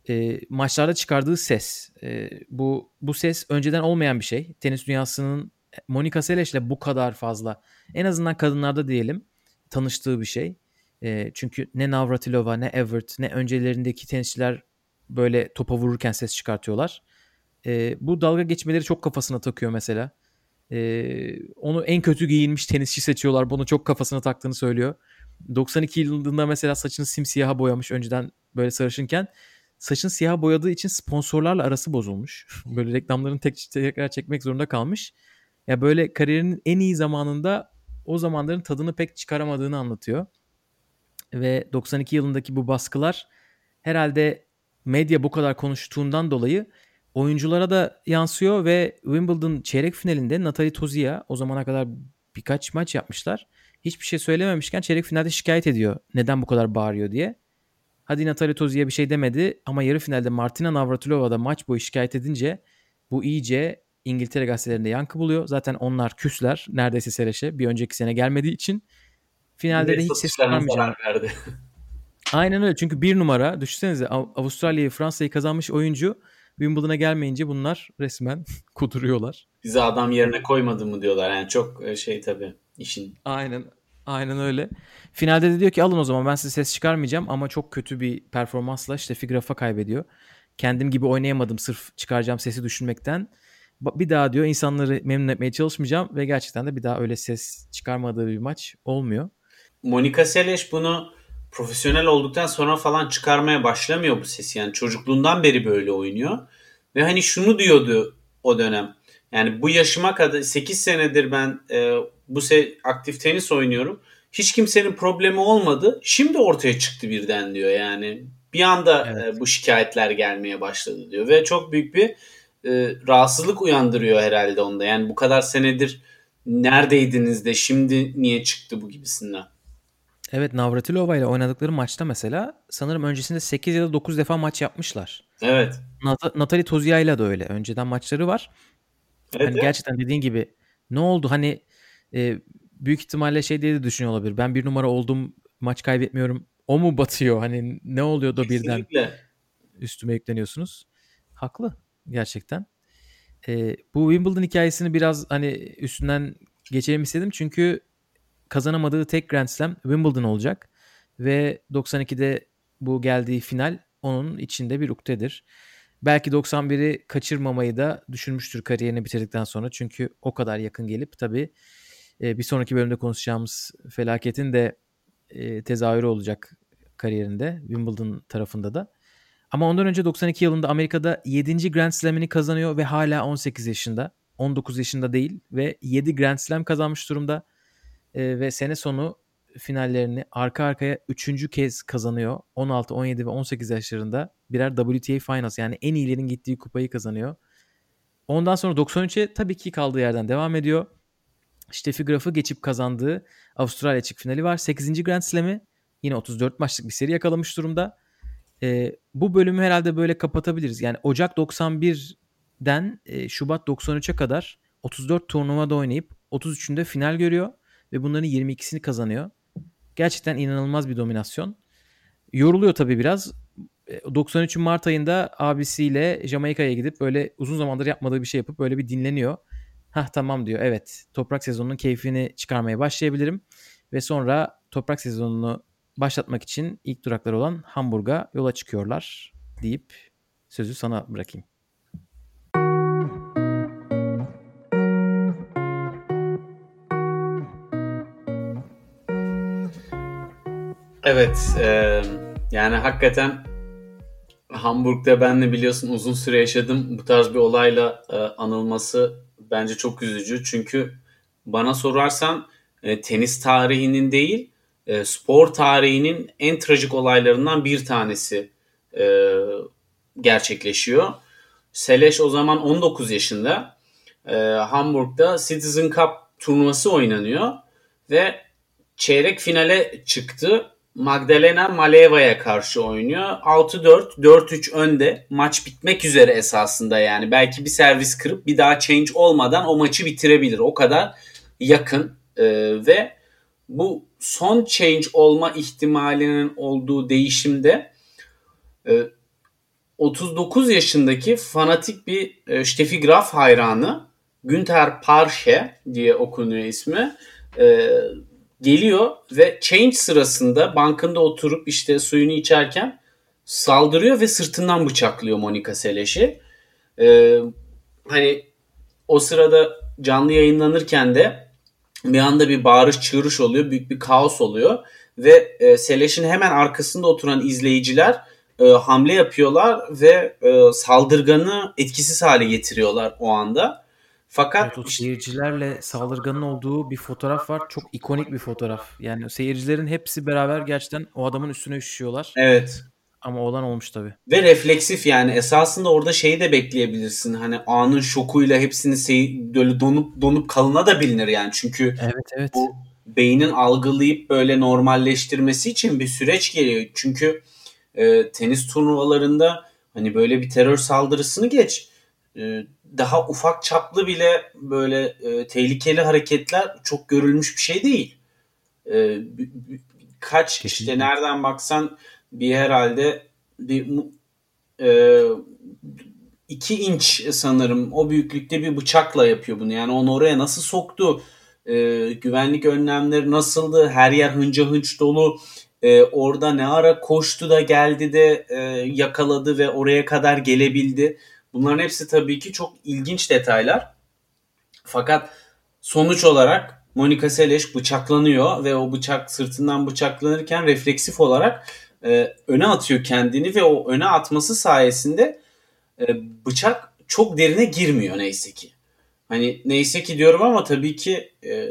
E, maçlarda çıkardığı ses. E, bu bu ses önceden olmayan bir şey. Tenis dünyasının Monica Seles ile bu kadar fazla en azından kadınlarda diyelim tanıştığı bir şey. E, çünkü ne Navratilova ne Evert ne öncelerindeki tenisçiler böyle topa vururken ses çıkartıyorlar. E, bu dalga geçmeleri çok kafasına takıyor mesela. E, onu en kötü giyinmiş tenisçi seçiyorlar. Bunu çok kafasına taktığını söylüyor. 92 yılında mesela saçını simsiyaha boyamış önceden böyle sarışınken. Saçını siyah boyadığı için sponsorlarla arası bozulmuş. Böyle reklamların tek tekrar çekmek zorunda kalmış. Ya böyle kariyerinin en iyi zamanında o zamanların tadını pek çıkaramadığını anlatıyor. Ve 92 yılındaki bu baskılar herhalde medya bu kadar konuştuğundan dolayı oyunculara da yansıyor ve Wimbledon çeyrek finalinde Natalie Tozia o zamana kadar birkaç maç yapmışlar. Hiçbir şey söylememişken çeyrek finalde şikayet ediyor. Neden bu kadar bağırıyor diye. Hadi Natalie Tozi'ye bir şey demedi ama yarı finalde Martina Navratilova da maç boyu şikayet edince bu iyice İngiltere gazetelerinde yankı buluyor. Zaten onlar küsler neredeyse Sereş'e bir önceki sene gelmediği için. Finalde de hiç ses çıkarmayacağım. Aynen öyle çünkü bir numara düşünsenize Avustralya'yı Fransa'yı kazanmış oyuncu Wimbledon'a gelmeyince bunlar resmen kuduruyorlar. Bizi adam yerine koymadı mı diyorlar yani çok e, şey tabii işin. Aynen aynen öyle. Finalde de diyor ki alın o zaman ben size ses çıkarmayacağım ama çok kötü bir performansla işte Figraf'a kaybediyor. Kendim gibi oynayamadım sırf çıkaracağım sesi düşünmekten. Bir daha diyor insanları memnun etmeye çalışmayacağım ve gerçekten de bir daha öyle ses çıkarmadığı bir maç olmuyor. Monika Seles bunu profesyonel olduktan sonra falan çıkarmaya başlamıyor bu sesi. Yani çocukluğundan beri böyle oynuyor. Ve hani şunu diyordu o dönem. Yani bu yaşıma kadar 8 senedir ben e, bu se aktif tenis oynuyorum. Hiç kimsenin problemi olmadı. Şimdi ortaya çıktı birden diyor. Yani bir anda evet. e, bu şikayetler gelmeye başladı diyor. Ve çok büyük bir e, rahatsızlık uyandırıyor herhalde onda. Yani bu kadar senedir neredeydiniz de şimdi niye çıktı bu gibisinden. Evet Navratilova ile oynadıkları maçta mesela sanırım öncesinde 8 ya da 9 defa maç yapmışlar. Evet. Nat- Natalie Tozia ile de öyle. Önceden maçları var. Evet, hani gerçekten dediğin gibi ne oldu hani e, büyük ihtimalle şey diye de düşünüyor olabilir. Ben bir numara oldum maç kaybetmiyorum. O mu batıyor? Hani ne oluyor da birden üstüme yükleniyorsunuz? Haklı gerçekten. E, bu Wimbledon hikayesini biraz hani üstünden geçelim istedim. Çünkü kazanamadığı tek Grand Slam Wimbledon olacak. Ve 92'de bu geldiği final onun içinde bir uktedir. Belki 91'i kaçırmamayı da düşünmüştür kariyerini bitirdikten sonra. Çünkü o kadar yakın gelip tabii e, bir sonraki bölümde konuşacağımız felaketin de e, tezahürü olacak kariyerinde Wimbledon tarafında da. Ama ondan önce 92 yılında Amerika'da 7. Grand Slam'ini kazanıyor ve hala 18 yaşında. 19 yaşında değil ve 7 Grand Slam kazanmış durumda. E, ve sene sonu finallerini arka arkaya 3. kez kazanıyor. 16, 17 ve 18 yaşlarında birer WTA Finals yani en iyilerin gittiği kupayı kazanıyor. Ondan sonra 93'e tabii ki kaldığı yerden devam ediyor. Steffi Graf'ı geçip kazandığı Avustralya açık finali var. 8. Grand Slam'i yine 34 maçlık bir seri yakalamış durumda. E, bu bölümü herhalde böyle kapatabiliriz. Yani Ocak 91'den e, Şubat 93'e kadar 34 turnuvada oynayıp 33'ünde final görüyor ve bunların 22'sini kazanıyor. Gerçekten inanılmaz bir dominasyon. Yoruluyor tabii biraz. 93 Mart ayında abisiyle Jamaika'ya gidip böyle uzun zamandır yapmadığı bir şey yapıp böyle bir dinleniyor. Hah tamam diyor evet toprak sezonunun keyfini çıkarmaya başlayabilirim. Ve sonra toprak sezonunu başlatmak için ilk duraklar olan Hamburg'a yola çıkıyorlar deyip sözü sana bırakayım. Evet, e, yani hakikaten Hamburg'da ben de biliyorsun uzun süre yaşadım. Bu tarz bir olayla e, anılması bence çok üzücü. Çünkü bana sorarsan e, tenis tarihinin değil, e, spor tarihinin en trajik olaylarından bir tanesi e, gerçekleşiyor. Seleş o zaman 19 yaşında. E, Hamburg'da Citizen Cup turnuvası oynanıyor ve çeyrek finale çıktı. Magdalena Maleva'ya karşı oynuyor. 6-4, 4-3 önde. Maç bitmek üzere esasında yani. Belki bir servis kırıp bir daha change olmadan o maçı bitirebilir. O kadar yakın ee, ve bu son change olma ihtimalinin olduğu değişimde e, 39 yaşındaki fanatik bir e, Steffi Graf hayranı Günter Parsche diye okunuyor ismi. E, geliyor ve change sırasında bankında oturup işte suyunu içerken saldırıyor ve sırtından bıçaklıyor Monica Seles'i. Ee, hani o sırada canlı yayınlanırken de bir anda bir bağırış çığırış oluyor. Büyük bir kaos oluyor. Ve e, Seles'in hemen arkasında oturan izleyiciler e, hamle yapıyorlar ve e, saldırganı etkisiz hale getiriyorlar o anda. Fakat evet, o seyircilerle saldırganın olduğu bir fotoğraf var. Çok ikonik bir fotoğraf. Yani seyircilerin hepsi beraber gerçekten o adamın üstüne üşüyorlar. Evet. Ama olan olmuş tabii. Ve refleksif yani esasında orada şeyi de bekleyebilirsin. Hani anın şokuyla hepsini sey- böyle donup donup kalına da bilinir yani. Çünkü evet, evet. bu beynin algılayıp böyle normalleştirmesi için bir süreç geliyor. Çünkü e, tenis turnuvalarında hani böyle bir terör saldırısını geç. E, daha ufak çaplı bile böyle e, tehlikeli hareketler çok görülmüş bir şey değil. E, kaç Kesinlikle. işte nereden baksan bir herhalde bir e, iki inç sanırım o büyüklükte bir bıçakla yapıyor bunu. Yani onu oraya nasıl soktu? E, güvenlik önlemleri nasıldı? Her yer hınca hınç dolu. E, orada ne ara koştu da geldi de e, yakaladı ve oraya kadar gelebildi. Bunların hepsi tabii ki çok ilginç detaylar. Fakat sonuç olarak Monica Seles bıçaklanıyor ve o bıçak sırtından bıçaklanırken refleksif olarak e, öne atıyor kendini ve o öne atması sayesinde e, bıçak çok derine girmiyor neyse ki. Hani neyse ki diyorum ama tabii ki e,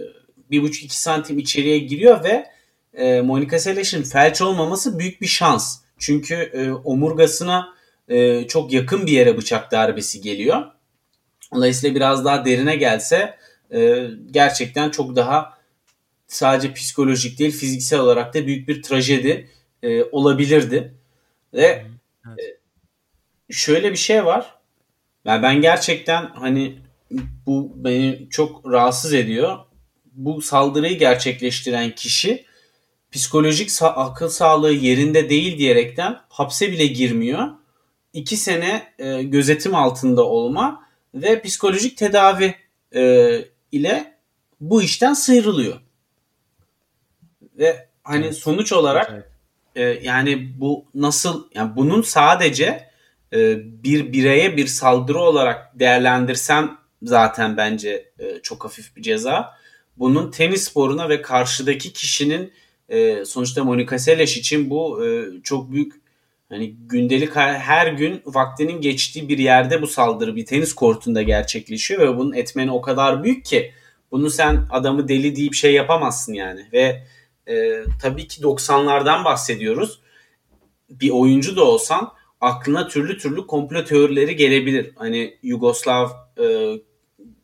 bir buçuk iki santim içeriye giriyor ve e, Monica Seles'in felç olmaması büyük bir şans. Çünkü e, omurgasına e, çok yakın bir yere bıçak darbesi geliyor. Dolayısıyla biraz daha derine gelse e, gerçekten çok daha sadece psikolojik değil fiziksel olarak da büyük bir trajedi e, olabilirdi. Ve evet. e, şöyle bir şey var. Yani ben gerçekten hani bu beni çok rahatsız ediyor. Bu saldırıyı gerçekleştiren kişi psikolojik sa- akıl sağlığı yerinde değil diyerekten hapse bile girmiyor iki sene e, gözetim altında olma ve psikolojik tedavi e, ile bu işten sıyrılıyor. Ve hani evet. sonuç olarak evet. e, yani bu nasıl yani bunun sadece e, bir bireye bir saldırı olarak değerlendirsem zaten bence e, çok hafif bir ceza. Bunun tenis sporuna ve karşıdaki kişinin e, sonuçta Monica Seles için bu e, çok büyük hani gündelik her gün vaktinin geçtiği bir yerde bu saldırı bir tenis kortunda gerçekleşiyor ve bunun etmeni o kadar büyük ki bunu sen adamı deli deyip şey yapamazsın yani ve e, tabii ki 90'lardan bahsediyoruz. Bir oyuncu da olsan aklına türlü türlü komplo teorileri gelebilir. Hani Yugoslav e,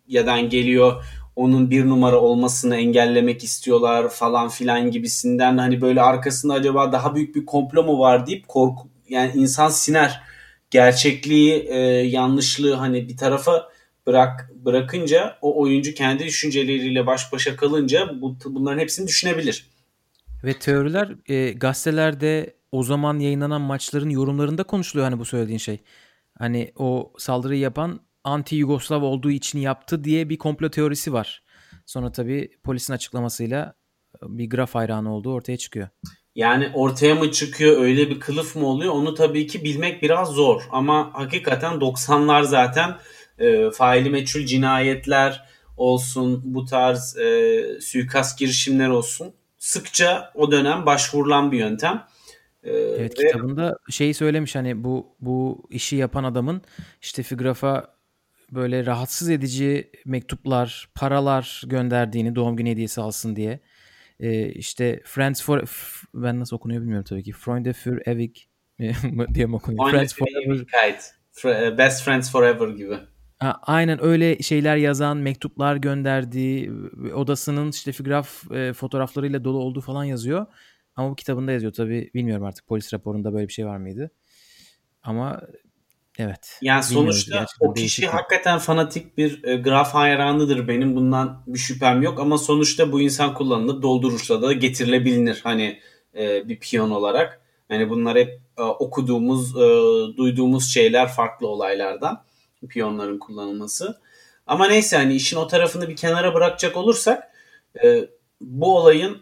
yadan geliyor onun bir numara olmasını engellemek istiyorlar falan filan gibisinden hani böyle arkasında acaba daha büyük bir komplo mu var deyip korku yani insan siner gerçekliği e, yanlışlığı hani bir tarafa bırak bırakınca o oyuncu kendi düşünceleriyle baş başa kalınca bu, bunların hepsini düşünebilir. Ve teoriler e, gazetelerde o zaman yayınlanan maçların yorumlarında konuşuluyor hani bu söylediğin şey. Hani o saldırıyı yapan anti Yugoslav olduğu için yaptı diye bir komplo teorisi var. Sonra tabii polisin açıklamasıyla bir graf hayranı olduğu ortaya çıkıyor. Yani ortaya mı çıkıyor öyle bir kılıf mı oluyor onu tabii ki bilmek biraz zor. Ama hakikaten 90'lar zaten e, faili meçhul cinayetler olsun bu tarz e, suikast girişimler olsun sıkça o dönem başvurulan bir yöntem. Ee, evet ve... kitabında şeyi söylemiş hani bu bu işi yapan adamın işte Figraf'a böyle rahatsız edici mektuplar, paralar gönderdiğini doğum günü hediyesi alsın diye. Ee, işte Friends for ben nasıl okunuyor bilmiyorum tabii ki. Freunde für ewig diye mi okunuyor? Friends for Ever. Best Friends Forever gibi. Ha, aynen öyle şeyler yazan, mektuplar gönderdiği, odasının işte figraf e, fotoğraflarıyla dolu olduğu falan yazıyor. Ama bu kitabında yazıyor tabii. Bilmiyorum artık polis raporunda böyle bir şey var mıydı? Ama evet. Yani sonuçta o kişi hakikaten fanatik bir e, graf hayranıdır. Benim bundan bir şüphem yok ama sonuçta bu insan kullanılır, doldurursa da getirilebilir hani e, bir piyon olarak. Yani bunlar hep e, okuduğumuz, e, duyduğumuz şeyler farklı olaylardan piyonların kullanılması. Ama neyse hani işin o tarafını bir kenara bırakacak olursak e, bu olayın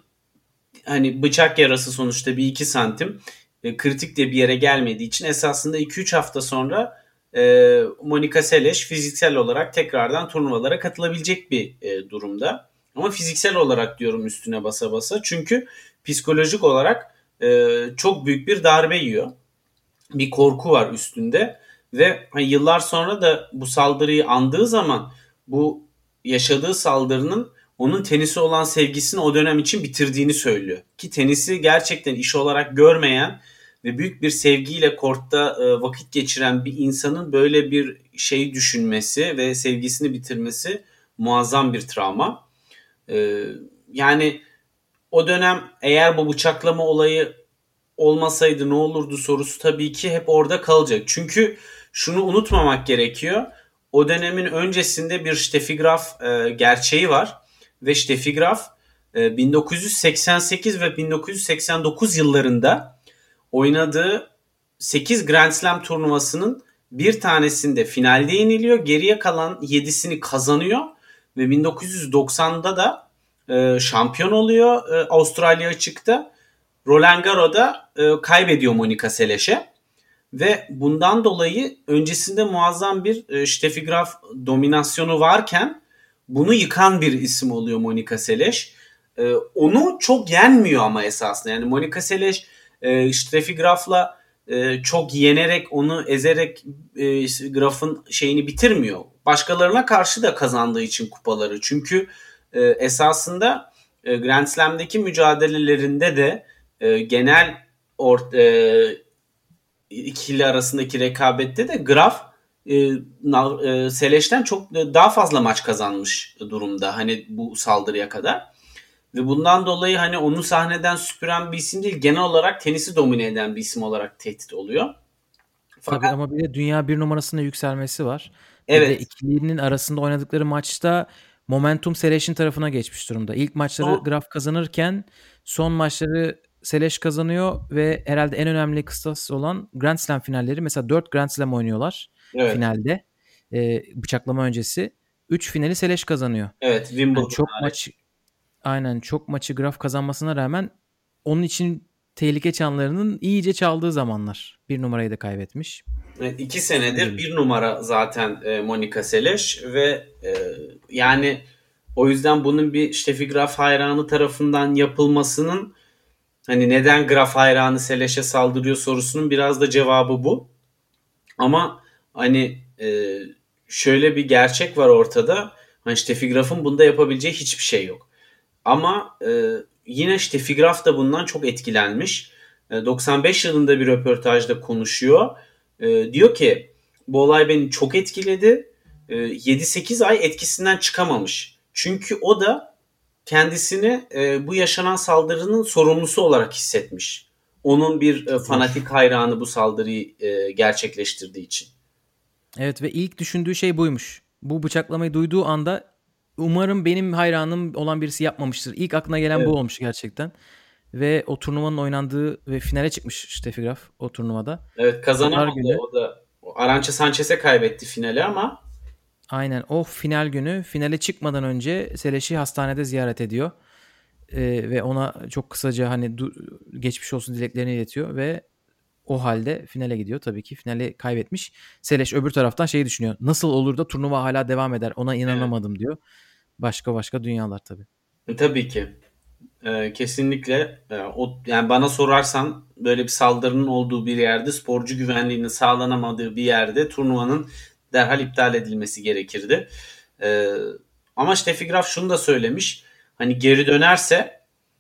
hani bıçak yarası sonuçta bir iki santim e, kritik de bir yere gelmediği için esasında 2-3 hafta sonra e, Monica Seles fiziksel olarak tekrardan turnuvalara katılabilecek bir e, durumda. Ama fiziksel olarak diyorum üstüne basa basa. Çünkü psikolojik olarak çok büyük bir darbe yiyor. Bir korku var üstünde. Ve hani yıllar sonra da bu saldırıyı andığı zaman bu yaşadığı saldırının onun tenisi olan sevgisini o dönem için bitirdiğini söylüyor. Ki tenisi gerçekten iş olarak görmeyen ve büyük bir sevgiyle kortta e, vakit geçiren bir insanın böyle bir şey düşünmesi ve sevgisini bitirmesi muazzam bir travma. E, yani o dönem eğer bu bıçaklama olayı olmasaydı ne olurdu sorusu tabii ki hep orada kalacak. Çünkü şunu unutmamak gerekiyor. O dönemin öncesinde bir Steffi e, gerçeği var ve Steffi e, 1988 ve 1989 yıllarında oynadığı 8 Grand Slam turnuvasının bir tanesinde finalde yeniliyor. Geriye kalan 7'sini kazanıyor ve 1990'da da e, şampiyon oluyor e, Avustralya açıkta. Roland Garros'da e, kaybediyor Monica Seles'e. Ve bundan dolayı öncesinde muazzam bir e, Steffi Graf dominasyonu varken bunu yıkan bir isim oluyor Monica Seles. E, onu çok yenmiyor ama esasında. Yani Monica Seles e, Steffi Graf'la e, çok yenerek onu ezerek e, Graf'ın şeyini bitirmiyor. Başkalarına karşı da kazandığı için kupaları. Çünkü e, esasında e, Grand Slam'deki mücadelelerinde de e, genel or, e, ikili arasındaki rekabette de Graf e, e, Seleş'ten çok daha fazla maç kazanmış durumda hani bu saldırıya kadar. Ve bundan dolayı hani onu sahneden süpüren bir isim değil genel olarak tenisi domine eden bir isim olarak tehdit oluyor. Fakat... Tabii ama bir de dünya bir numarasında yükselmesi var. Evet. Bir de ikilinin arasında oynadıkları maçta momentum Seleş'in tarafına geçmiş durumda. İlk maçları o... Graf kazanırken son maçları Seleş kazanıyor ve herhalde en önemli kıstas olan Grand Slam finalleri. Mesela 4 Grand Slam oynuyorlar evet. finalde. E, bıçaklama öncesi. 3 finali Seleş kazanıyor. Evet Wimbledon. Yani çok maç aynen çok maçı Graf kazanmasına rağmen onun için tehlike çanlarının iyice çaldığı zamanlar. Bir numarayı da kaybetmiş. Evet, iki senedir bir numara zaten e, Monika Seleş ve e, yani o yüzden bunun bir Steffi Graf hayranı tarafından yapılmasının hani neden Graf hayranı Seleş'e saldırıyor sorusunun biraz da cevabı bu. Ama hani e, şöyle bir gerçek var ortada. Hani Steffi bunda yapabileceği hiçbir şey yok. Ama e, yine Steffi Graf da bundan çok etkilenmiş. E, 95 yılında bir röportajda konuşuyor. E, diyor ki bu olay beni çok etkiledi. E, 7-8 ay etkisinden çıkamamış. Çünkü o da kendisini e, bu yaşanan saldırının sorumlusu olarak hissetmiş. Onun bir e, fanatik hayranı bu saldırıyı e, gerçekleştirdiği için. Evet ve ilk düşündüğü şey buymuş. Bu bıçaklamayı duyduğu anda umarım benim hayranım olan birisi yapmamıştır. İlk aklına gelen evet. bu olmuş gerçekten. Ve o turnuvanın oynandığı ve finale çıkmış Steffi Graf o turnuvada. Evet kazanamadı günü, o da. Arança Sanchez'e kaybetti finali ama. Aynen o final günü finale çıkmadan önce Seleş'i hastanede ziyaret ediyor. Ee, ve ona çok kısaca hani geçmiş olsun dileklerini iletiyor ve o halde finale gidiyor. Tabii ki finali kaybetmiş. Seleş öbür taraftan şeyi düşünüyor. Nasıl olur da turnuva hala devam eder? Ona inanamadım evet. diyor. Başka başka dünyalar tabii. E, tabii ki. Ee, kesinlikle e, o yani bana sorarsan böyle bir saldırının olduğu bir yerde sporcu güvenliğinin sağlanamadığı bir yerde turnuvanın derhal iptal edilmesi gerekirdi. Ee, ama Steffi Graf şunu da söylemiş. Hani geri dönerse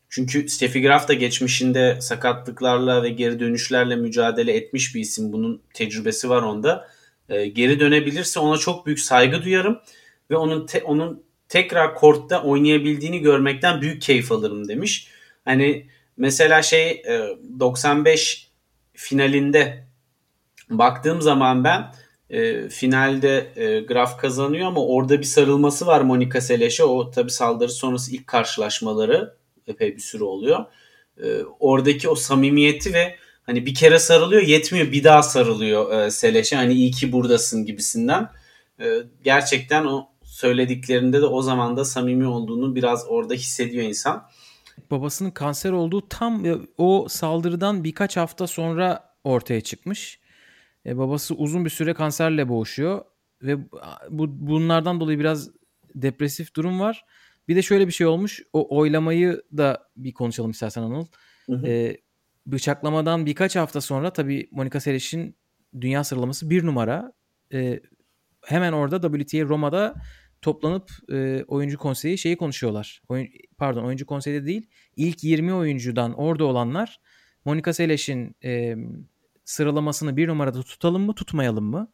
çünkü Steffi Graf da geçmişinde sakatlıklarla ve geri dönüşlerle mücadele etmiş bir isim. Bunun tecrübesi var onda. Ee, geri dönebilirse ona çok büyük saygı duyarım ve onun te, onun tekrar kortta oynayabildiğini görmekten büyük keyif alırım demiş. Hani mesela şey 95 e, finalinde baktığım zaman ben e, finalde e, Graf kazanıyor ama orada bir sarılması var Monika Seles'e. O tabi saldırı sonrası ilk karşılaşmaları epey bir süre oluyor. E, oradaki o samimiyeti ve hani bir kere sarılıyor yetmiyor bir daha sarılıyor e, Seles'e. Hani iyi ki buradasın gibisinden. E, gerçekten o söylediklerinde de o zaman da samimi olduğunu biraz orada hissediyor insan. Babasının kanser olduğu tam o saldırıdan birkaç hafta sonra ortaya çıkmış. E, babası uzun bir süre kanserle boğuşuyor ve bu bunlardan dolayı biraz depresif durum var. Bir de şöyle bir şey olmuş. O oylamayı da bir konuşalım istersen Anıl. Hı hı. E, bıçaklamadan birkaç hafta sonra tabii Monica Seles'in dünya sıralaması bir numara. E, hemen orada WTA Roma'da toplanıp e, oyuncu konseyi şeyi konuşuyorlar. Oyun, pardon oyuncu konseyi de değil. İlk 20 oyuncudan orada olanlar Monica Seles'in e, sıralamasını bir numarada tutalım mı tutmayalım mı?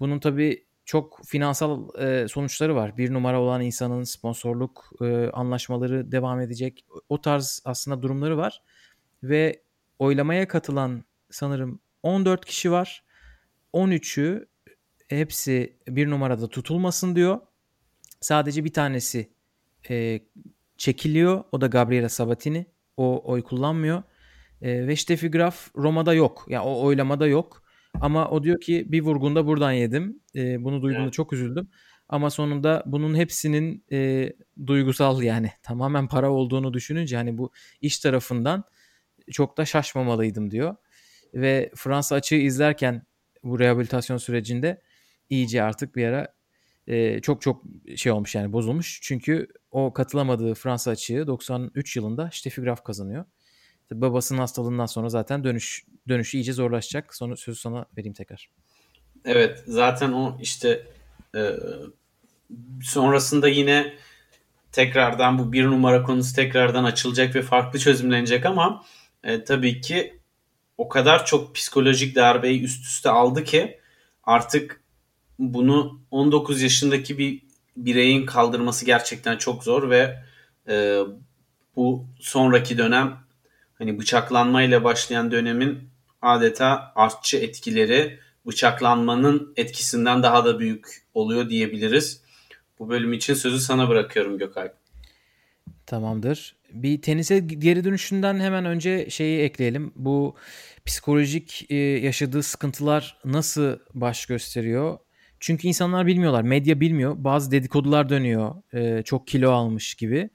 Bunun tabii çok finansal e, sonuçları var. Bir numara olan insanın sponsorluk e, anlaşmaları devam edecek. O tarz aslında durumları var. Ve oylamaya katılan sanırım 14 kişi var. 13'ü hepsi bir numarada tutulmasın diyor. Sadece bir tanesi e, çekiliyor. O da Gabriela Sabatini. O oy kullanmıyor. E, ve Steffi Graf Roma'da yok. Ya yani o oylamada yok. Ama o diyor ki bir vurgunda buradan yedim. E, bunu duyduğumda evet. çok üzüldüm. Ama sonunda bunun hepsinin e, duygusal yani tamamen para olduğunu düşününce hani bu iş tarafından çok da şaşmamalıydım diyor. Ve Fransa açığı izlerken bu rehabilitasyon sürecinde iyice artık bir ara e, çok çok şey olmuş yani bozulmuş. Çünkü o katılamadığı Fransa açığı 93 yılında Steffi Graf kazanıyor. Tabii babasının hastalığından sonra zaten dönüş dönüşü iyice zorlaşacak. Sonra sözü sana vereyim tekrar. Evet zaten o işte e, sonrasında yine tekrardan bu bir numara konusu tekrardan açılacak ve farklı çözümlenecek ama e, tabii ki o kadar çok psikolojik darbeyi üst üste aldı ki artık bunu 19 yaşındaki bir bireyin kaldırması gerçekten çok zor ve e, bu sonraki dönem hani bıçaklanmayla başlayan dönemin adeta artçı etkileri bıçaklanmanın etkisinden daha da büyük oluyor diyebiliriz. Bu bölüm için sözü sana bırakıyorum Gökalp. Tamamdır. bir tenise geri dönüşünden hemen önce şeyi ekleyelim. Bu psikolojik e, yaşadığı sıkıntılar nasıl baş gösteriyor? Çünkü insanlar bilmiyorlar, medya bilmiyor. Bazı dedikodular dönüyor. E, çok kilo almış gibi.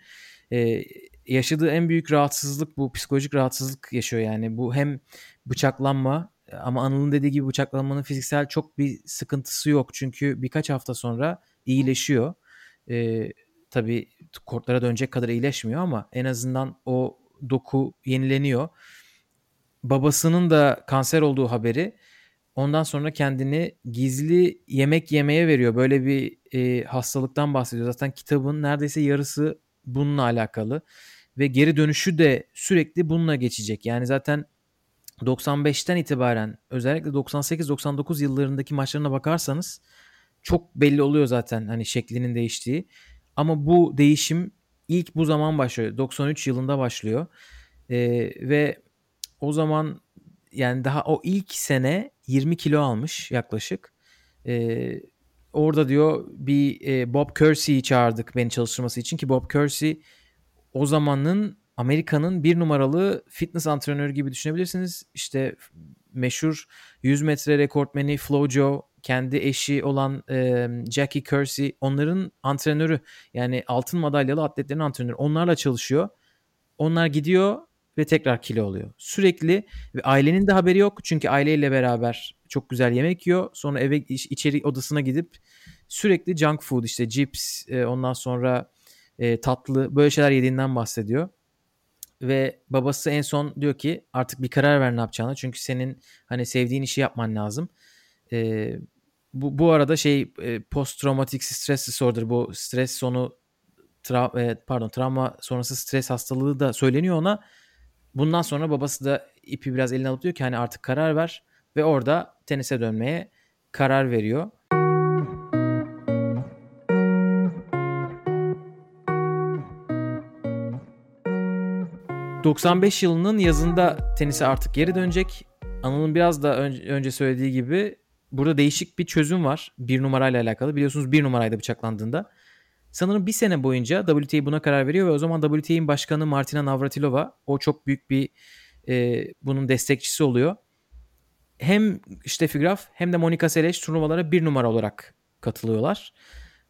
Yaşadığı en büyük rahatsızlık bu psikolojik rahatsızlık yaşıyor yani. Bu hem bıçaklanma ama Anıl'ın dediği gibi bıçaklanmanın fiziksel çok bir sıkıntısı yok. Çünkü birkaç hafta sonra iyileşiyor. Ee, tabii kortlara dönecek kadar iyileşmiyor ama en azından o doku yenileniyor. Babasının da kanser olduğu haberi ondan sonra kendini gizli yemek yemeye veriyor. Böyle bir e, hastalıktan bahsediyor. Zaten kitabın neredeyse yarısı bununla alakalı ve geri dönüşü de sürekli bununla geçecek. Yani zaten 95'ten itibaren özellikle 98-99 yıllarındaki maçlarına bakarsanız çok belli oluyor zaten hani şeklinin değiştiği. Ama bu değişim ilk bu zaman başlıyor. 93 yılında başlıyor. Ee, ve o zaman yani daha o ilk sene 20 kilo almış yaklaşık. Ee, orada diyor bir e, Bob Kersey'i çağırdık beni çalıştırması için ki Bob Kersey o zamanın Amerika'nın bir numaralı fitness antrenörü gibi düşünebilirsiniz. İşte meşhur 100 metre rekortmeni Flojo, kendi eşi olan e, Jackie Kersey onların antrenörü yani altın madalyalı atletlerin antrenörü onlarla çalışıyor. Onlar gidiyor ve tekrar kilo oluyor. Sürekli ve ailenin de haberi yok çünkü aileyle beraber çok güzel yemek yiyor. Sonra eve içeri odasına gidip sürekli junk food işte cips e, ondan sonra e, tatlı böyle şeyler yediğinden bahsediyor. Ve babası en son diyor ki artık bir karar ver ne yapacağını. Çünkü senin hani sevdiğin işi yapman lazım. E, bu, bu arada şey e, post traumatik stres disorder bu stres sonu tra- e, pardon travma sonrası stres hastalığı da söyleniyor ona. Bundan sonra babası da ipi biraz eline alıp diyor ki hani artık karar ver ve orada tenise dönmeye karar veriyor. 95 yılının yazında tenise artık geri dönecek. Anıl'ın biraz da önce söylediği gibi burada değişik bir çözüm var bir numarayla alakalı. Biliyorsunuz bir numarayla bıçaklandığında. Sanırım bir sene boyunca WTA buna karar veriyor ve o zaman WTA'nin başkanı Martina Navratilova o çok büyük bir e, bunun destekçisi oluyor. Hem Steffi Graf hem de Monica Seles turnuvalara bir numara olarak katılıyorlar.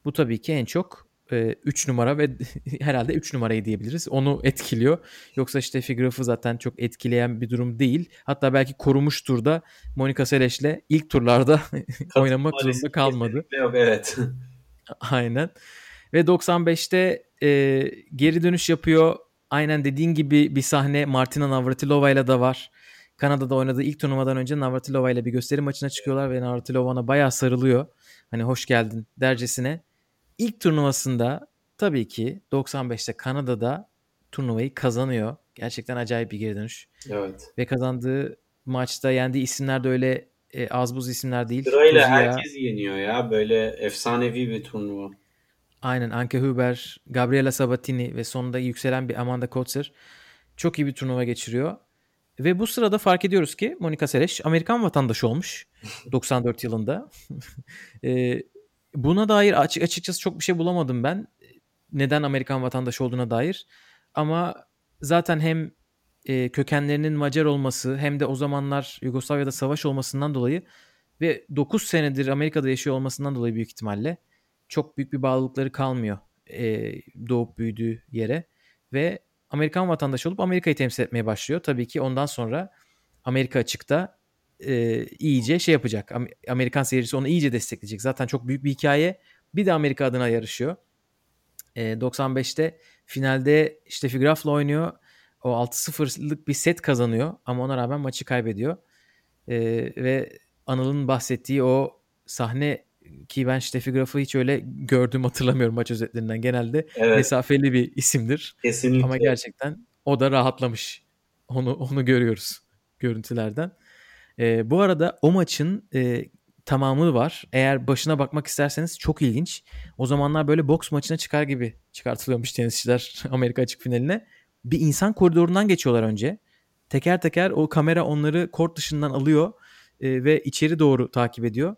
Bu tabii ki en çok 3 e, numara ve herhalde 3 numarayı diyebiliriz. Onu etkiliyor. Yoksa işte Graf'ı zaten çok etkileyen bir durum değil. Hatta belki korumuştur da Monica Seles'le ilk turlarda oynamak zorunda kalmadı. Yok evet. Aynen. Ve 95'te e, geri dönüş yapıyor. Aynen dediğin gibi bir sahne Martina Navratilova ile de var. Kanada'da oynadığı ilk turnuvadan önce Navratilova ile bir gösteri maçına çıkıyorlar ve Navratilova'na bayağı sarılıyor. Hani hoş geldin dercesine ilk turnuvasında tabii ki 95'te Kanada'da turnuvayı kazanıyor. Gerçekten acayip bir geri dönüş. Evet. Ve kazandığı maçta yendiği isimler de öyle e, az buz isimler değil. Sırayla herkes yeniyor ya. Böyle efsanevi bir turnuva. Aynen Anke Huber, Gabriela Sabatini ve sonunda yükselen bir Amanda Kotzer çok iyi bir turnuva geçiriyor. Ve bu sırada fark ediyoruz ki Monika Seles Amerikan vatandaşı olmuş 94 yılında. e, Buna dair açık açıkçası çok bir şey bulamadım ben. Neden Amerikan vatandaşı olduğuna dair. Ama zaten hem e, kökenlerinin Macar olması hem de o zamanlar Yugoslavya'da savaş olmasından dolayı ve 9 senedir Amerika'da yaşıyor olmasından dolayı büyük ihtimalle çok büyük bir bağlılıkları kalmıyor e, doğup büyüdüğü yere ve Amerikan vatandaşı olup Amerika'yı temsil etmeye başlıyor. Tabii ki ondan sonra Amerika açıkta e, iyice şey yapacak. Amerikan seyircisi onu iyice destekleyecek. Zaten çok büyük bir hikaye. Bir de Amerika adına yarışıyor. E, 95'te finalde işte Graf'la oynuyor. O 6-0'lık bir set kazanıyor ama ona rağmen maçı kaybediyor. E, ve Anıl'ın bahsettiği o sahne ki ben Steffi Graf'ı hiç öyle gördüm hatırlamıyorum maç özetlerinden. Genelde evet. mesafeli bir isimdir. Kesinlikle. Ama gerçekten o da rahatlamış. Onu onu görüyoruz görüntülerden. E, bu arada o maçın e, tamamı var. Eğer başına bakmak isterseniz çok ilginç. O zamanlar böyle boks maçına çıkar gibi çıkartılıyormuş tenisçiler Amerika açık finaline. Bir insan koridorundan geçiyorlar önce. Teker teker o kamera onları kort dışından alıyor e, ve içeri doğru takip ediyor.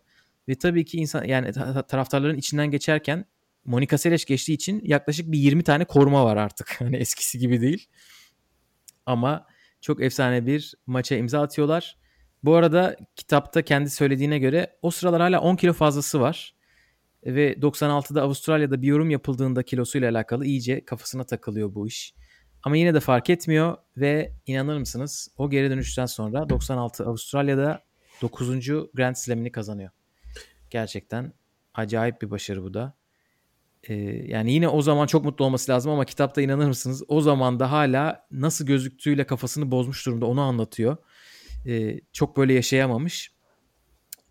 Ve tabii ki insan yani taraftarların içinden geçerken Monica Seles geçtiği için yaklaşık bir 20 tane koruma var artık. Hani eskisi gibi değil. Ama çok efsane bir maça imza atıyorlar. Bu arada kitapta kendi söylediğine göre o sıralar hala 10 kilo fazlası var. Ve 96'da Avustralya'da bir yorum yapıldığında kilosuyla alakalı iyice kafasına takılıyor bu iş. Ama yine de fark etmiyor ve inanır mısınız o geri dönüşten sonra 96 Avustralya'da 9. Grand Slam'ini kazanıyor. Gerçekten acayip bir başarı bu da. Ee, yani yine o zaman çok mutlu olması lazım ama kitapta inanır mısınız o zaman da hala nasıl gözüktüğüyle kafasını bozmuş durumda onu anlatıyor. Ee, çok böyle yaşayamamış.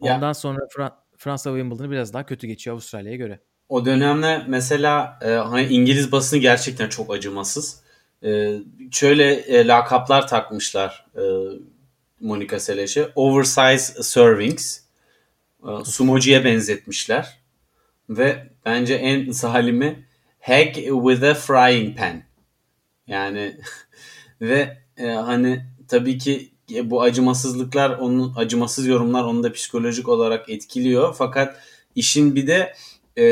Ondan ya. sonra Fra- Fransa Wimbledon'ı biraz daha kötü geçiyor Avustralya'ya göre. O dönemde mesela e, hani İngiliz basını gerçekten çok acımasız. E, şöyle e, lakaplar takmışlar e, Monica Seles'e. Oversize servings. E, sumocuya benzetmişler. Ve bence en zalimi Hag with a frying pan. Yani ve e, hani tabii ki e, bu acımasızlıklar onun acımasız yorumlar onu da psikolojik olarak etkiliyor. Fakat işin bir de e,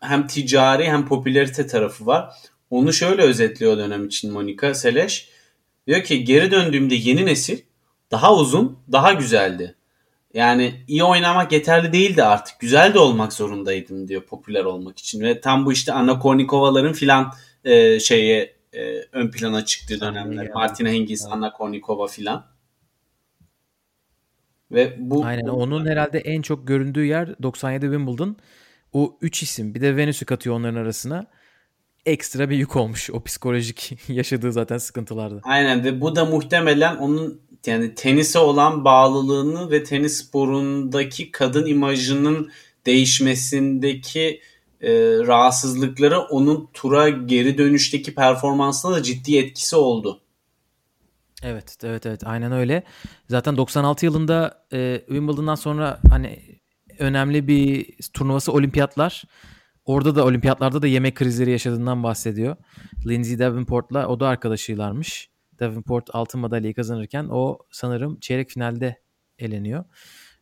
hem ticari hem popülerite tarafı var. Onu şöyle özetliyor dönem için Monica Seleş. Diyor ki geri döndüğümde yeni nesil daha uzun, daha güzeldi. Yani iyi oynamak yeterli değildi artık. Güzel de olmak zorundaydım diyor popüler olmak için. Ve tam bu işte Anna Kornikova'ların filan e, şeye e, ön plana çıktığı dönemler. Martina Hingis, evet. Anna Kornikova filan. Ve bu Aynen onun herhalde en çok göründüğü yer 97 Wimbledon. O 3 isim bir de Venüs'ü katıyor onların arasına. Ekstra bir yük olmuş o psikolojik yaşadığı zaten sıkıntılarda. Aynen ve bu da muhtemelen onun yani tenise olan bağlılığını ve tenis sporundaki kadın imajının değişmesindeki e, rahatsızlıkları onun tura geri dönüşteki performansına da ciddi etkisi oldu. Evet, evet, evet. Aynen öyle. Zaten 96 yılında e, Wimbledon'dan sonra hani önemli bir turnuvası olimpiyatlar. Orada da olimpiyatlarda da yemek krizleri yaşadığından bahsediyor. Lindsay Davenport'la o da arkadaşıylarmış. Davenport altın madalyayı kazanırken o sanırım çeyrek finalde eleniyor.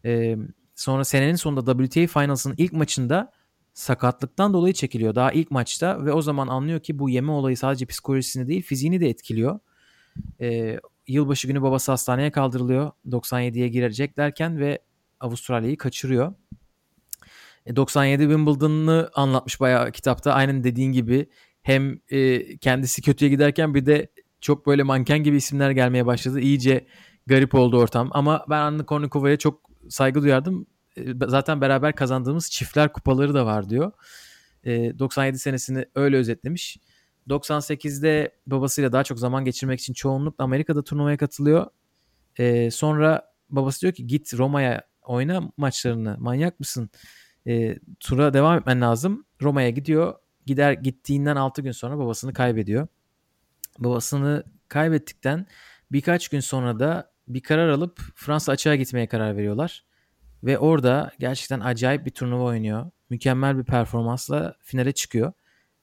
Ee, sonra senenin sonunda WTA Finals'ın ilk maçında sakatlıktan dolayı çekiliyor. Daha ilk maçta ve o zaman anlıyor ki bu yeme olayı sadece psikolojisini değil fiziğini de etkiliyor. Ee, yılbaşı günü babası hastaneye kaldırılıyor. 97'ye girecek derken ve Avustralya'yı kaçırıyor. 97 e, Wimbledon'ı anlatmış bayağı kitapta. Aynen dediğin gibi hem e, kendisi kötüye giderken bir de çok böyle manken gibi isimler gelmeye başladı. İyice garip oldu ortam. Ama ben Anna Kornikova'ya çok saygı duyardım. E, zaten beraber kazandığımız çiftler kupaları da var diyor. E, 97 senesini öyle özetlemiş. 98'de babasıyla daha çok zaman geçirmek için çoğunlukla Amerika'da turnuvaya katılıyor. E, sonra babası diyor ki git Roma'ya oyna maçlarını. Manyak mısın? E, tura devam etmen lazım. Roma'ya gidiyor. Gider gittiğinden 6 gün sonra babasını kaybediyor. Babasını kaybettikten birkaç gün sonra da bir karar alıp Fransa açığa gitmeye karar veriyorlar. Ve orada gerçekten acayip bir turnuva oynuyor. Mükemmel bir performansla finale çıkıyor.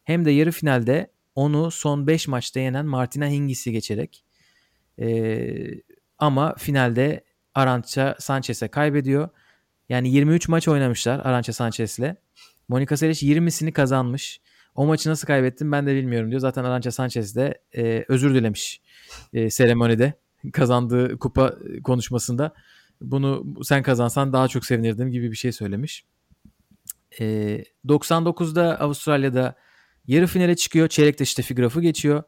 Hem de yarı finalde onu son 5 maçta yenen Martina Hingis'i geçerek ee, ama finalde Arancha Sanchez'e kaybediyor. Yani 23 maç oynamışlar Arancha Sanchez'le. Monica Seles 20'sini kazanmış. O maçı nasıl kaybettim ben de bilmiyorum diyor. Zaten Arancha Sanchez de e, özür dilemiş e, seremonide kazandığı kupa konuşmasında. Bunu sen kazansan daha çok sevinirdim gibi bir şey söylemiş. E, 99'da Avustralya'da yarı finale çıkıyor. Çeyrekte Steffi Graf'ı geçiyor.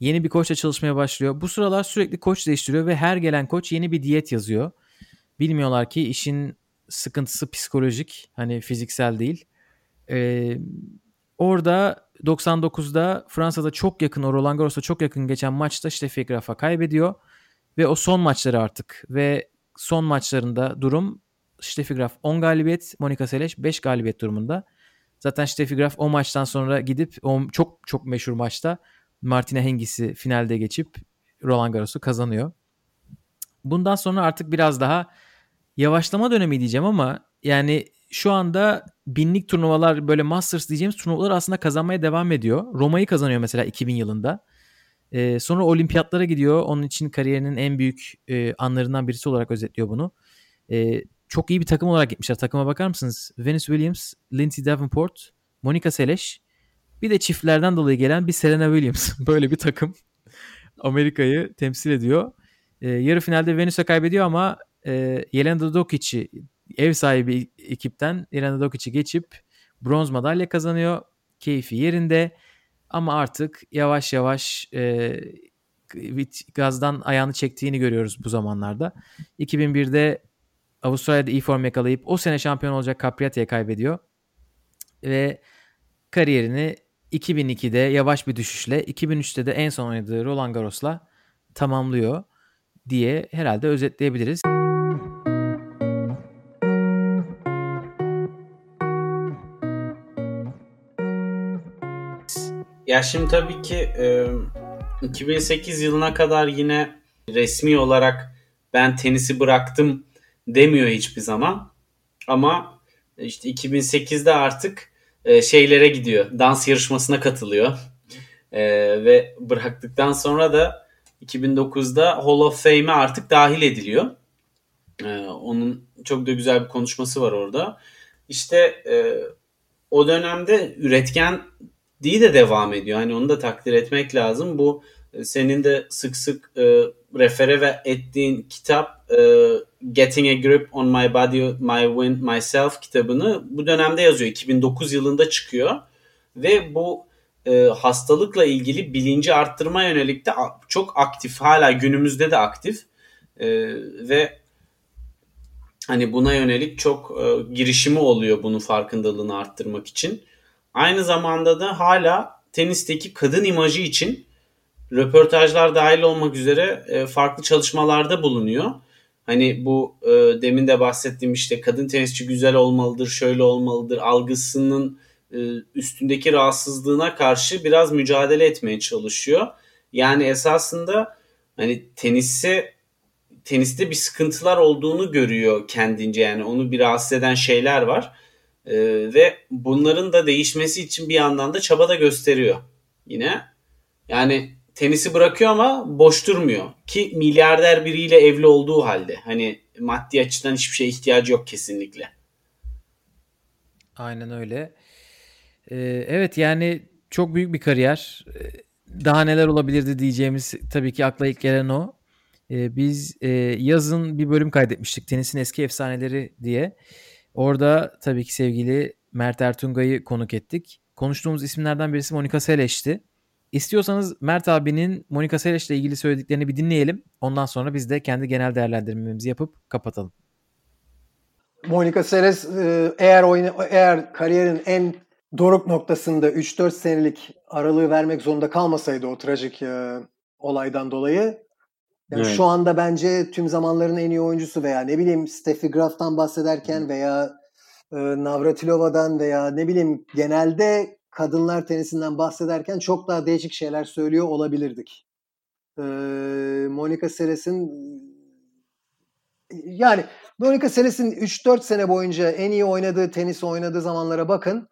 Yeni bir koçla çalışmaya başlıyor. Bu sıralar sürekli koç değiştiriyor ve her gelen koç yeni bir diyet yazıyor. Bilmiyorlar ki işin sıkıntısı psikolojik hani fiziksel değil. Ee, orada 99'da Fransa'da çok yakın o Roland Garros'a çok yakın geçen maçta Steffi Graf'a kaybediyor. Ve o son maçları artık ve son maçlarında durum Steffi Graf 10 galibiyet, Monica Seles 5 galibiyet durumunda. Zaten Steffi Graf o maçtan sonra gidip o çok çok meşhur maçta Martina Hingis'i finalde geçip Roland Garros'u kazanıyor. Bundan sonra artık biraz daha yavaşlama dönemi diyeceğim ama yani şu anda binlik turnuvalar böyle Masters diyeceğimiz turnuvalar aslında kazanmaya devam ediyor. Roma'yı kazanıyor mesela 2000 yılında. Ee, sonra olimpiyatlara gidiyor. Onun için kariyerinin en büyük e, anlarından birisi olarak özetliyor bunu. Ee, çok iyi bir takım olarak gitmişler. Takıma bakar mısınız? Venus Williams, Lindsay Davenport, Monica Seles bir de çiftlerden dolayı gelen bir Serena Williams. Böyle bir takım Amerika'yı temsil ediyor. E, yarı finalde Venüs'e kaybediyor ama e, Jelena Dokic'i ev sahibi ekipten Jelena Dokic'i geçip bronz madalya kazanıyor. Keyfi yerinde ama artık yavaş yavaş e, gazdan ayağını çektiğini görüyoruz bu zamanlarda. 2001'de Avustralya'da iyi form yakalayıp o sene şampiyon olacak Capriati'ye kaybediyor. Ve kariyerini 2002'de yavaş bir düşüşle 2003'te de en son oynadığı Roland Garros'la tamamlıyor diye herhalde özetleyebiliriz. Ya şimdi tabii ki e, 2008 yılına kadar yine resmi olarak ben tenisi bıraktım demiyor hiçbir zaman. Ama işte 2008'de artık e, şeylere gidiyor. Dans yarışmasına katılıyor. E, ve bıraktıktan sonra da 2009'da Hall of Fame'e artık dahil ediliyor. E, onun çok da güzel bir konuşması var orada. İşte o dönemde üretken diye de devam ediyor. Hani onu da takdir etmek lazım. Bu senin de sık sık refere ettiğin kitap e, Getting a Grip on My Body, My Win, Myself kitabını bu dönemde yazıyor. 2009 yılında çıkıyor. Ve bu e, hastalıkla ilgili bilinci arttırma yönelik de çok aktif. Hala günümüzde de aktif. E, ve hani buna yönelik çok e, girişimi oluyor bunun farkındalığını arttırmak için. Aynı zamanda da hala tenisteki kadın imajı için röportajlar dahil olmak üzere e, farklı çalışmalarda bulunuyor. Hani bu e, demin de bahsettiğim işte kadın tenisçi güzel olmalıdır, şöyle olmalıdır algısının e, üstündeki rahatsızlığına karşı biraz mücadele etmeye çalışıyor. Yani esasında hani tenisi teniste bir sıkıntılar olduğunu görüyor kendince yani onu bir rahatsız eden şeyler var. Ee, ve bunların da değişmesi için bir yandan da çaba da gösteriyor yine. Yani tenisi bırakıyor ama boş durmuyor. Ki milyarder biriyle evli olduğu halde. Hani maddi açıdan hiçbir şeye ihtiyacı yok kesinlikle. Aynen öyle. Ee, evet yani çok büyük bir kariyer. Ee, daha neler olabilirdi diyeceğimiz tabii ki akla ilk gelen o. Ee, biz e, yazın bir bölüm kaydetmiştik. Tenisin eski efsaneleri diye. Orada tabii ki sevgili Mert Ertungay'ı konuk ettik. Konuştuğumuz isimlerden birisi Monika Seleş'ti. İstiyorsanız Mert abinin Monika Seles ile ilgili söylediklerini bir dinleyelim. Ondan sonra biz de kendi genel değerlendirmemizi yapıp kapatalım. Monika Seles e, eğer oyna, eğer kariyerin en doruk noktasında 3-4 senelik aralığı vermek zorunda kalmasaydı o trajik e, olaydan dolayı yani evet. şu anda bence tüm zamanların en iyi oyuncusu veya ne bileyim Steffi Graf'tan bahsederken veya e, Navratilova'dan veya ne bileyim genelde kadınlar tenisinden bahsederken çok daha değişik şeyler söylüyor olabilirdik. Ee, Monica Seles'in yani Monica Seles'in 3-4 sene boyunca en iyi oynadığı tenis oynadığı zamanlara bakın.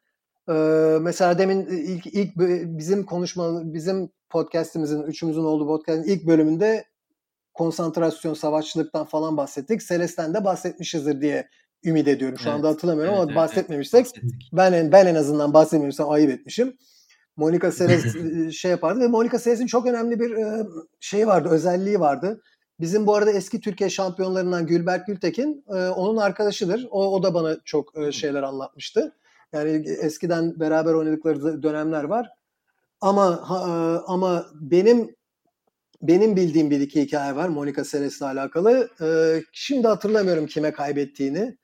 Mesela demin ilk, ilk bizim konuşma bizim podcast'imizin üçümüzün olduğu podcast'in ilk bölümünde konsantrasyon, savaşçılıktan falan bahsettik. Seles'ten de bahsetmişizdir diye ümit ediyorum. Şu evet, anda hatırlamıyorum evet, ama evet, bahsetmemişsek evet, ben en, ben en azından bahsetmemişsem ayıp etmişim. Monica Seles şey yapardı ve Monica Seles'in çok önemli bir şey vardı, özelliği vardı. Bizim bu arada eski Türkiye şampiyonlarından Gülberk Gültekin onun arkadaşıdır. O, o da bana çok şeyler anlatmıştı. Yani eskiden beraber oynadıkları dönemler var. Ama ama benim benim bildiğim bir iki hikaye var Monica Seles'le alakalı. Şimdi hatırlamıyorum kime kaybettiğini.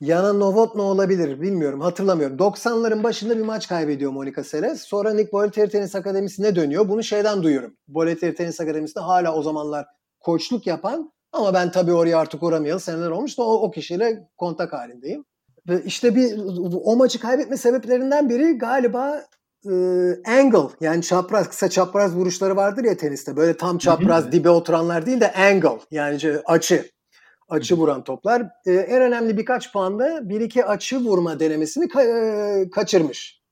Yana Novotny olabilir bilmiyorum hatırlamıyorum. 90'ların başında bir maç kaybediyor Monica Seles. Sonra Nick Bollettieri Tenis Akademisi'ne dönüyor. Bunu şeyden duyuyorum. Bollettieri Tenis Akademisi'nde hala o zamanlar koçluk yapan ama ben tabii oraya artık uğramayalı seneler olmuş da o, o kişiyle kontak halindeyim. Ve işte bir o maçı kaybetme sebeplerinden biri galiba e, angle yani çapraz kısa çapraz vuruşları vardır ya teniste. Böyle tam çapraz dibe oturanlar değil de angle yani açı açı vuran toplar. E, en önemli birkaç puanda bir iki açı vurma denemesini ka- e, kaçırmış.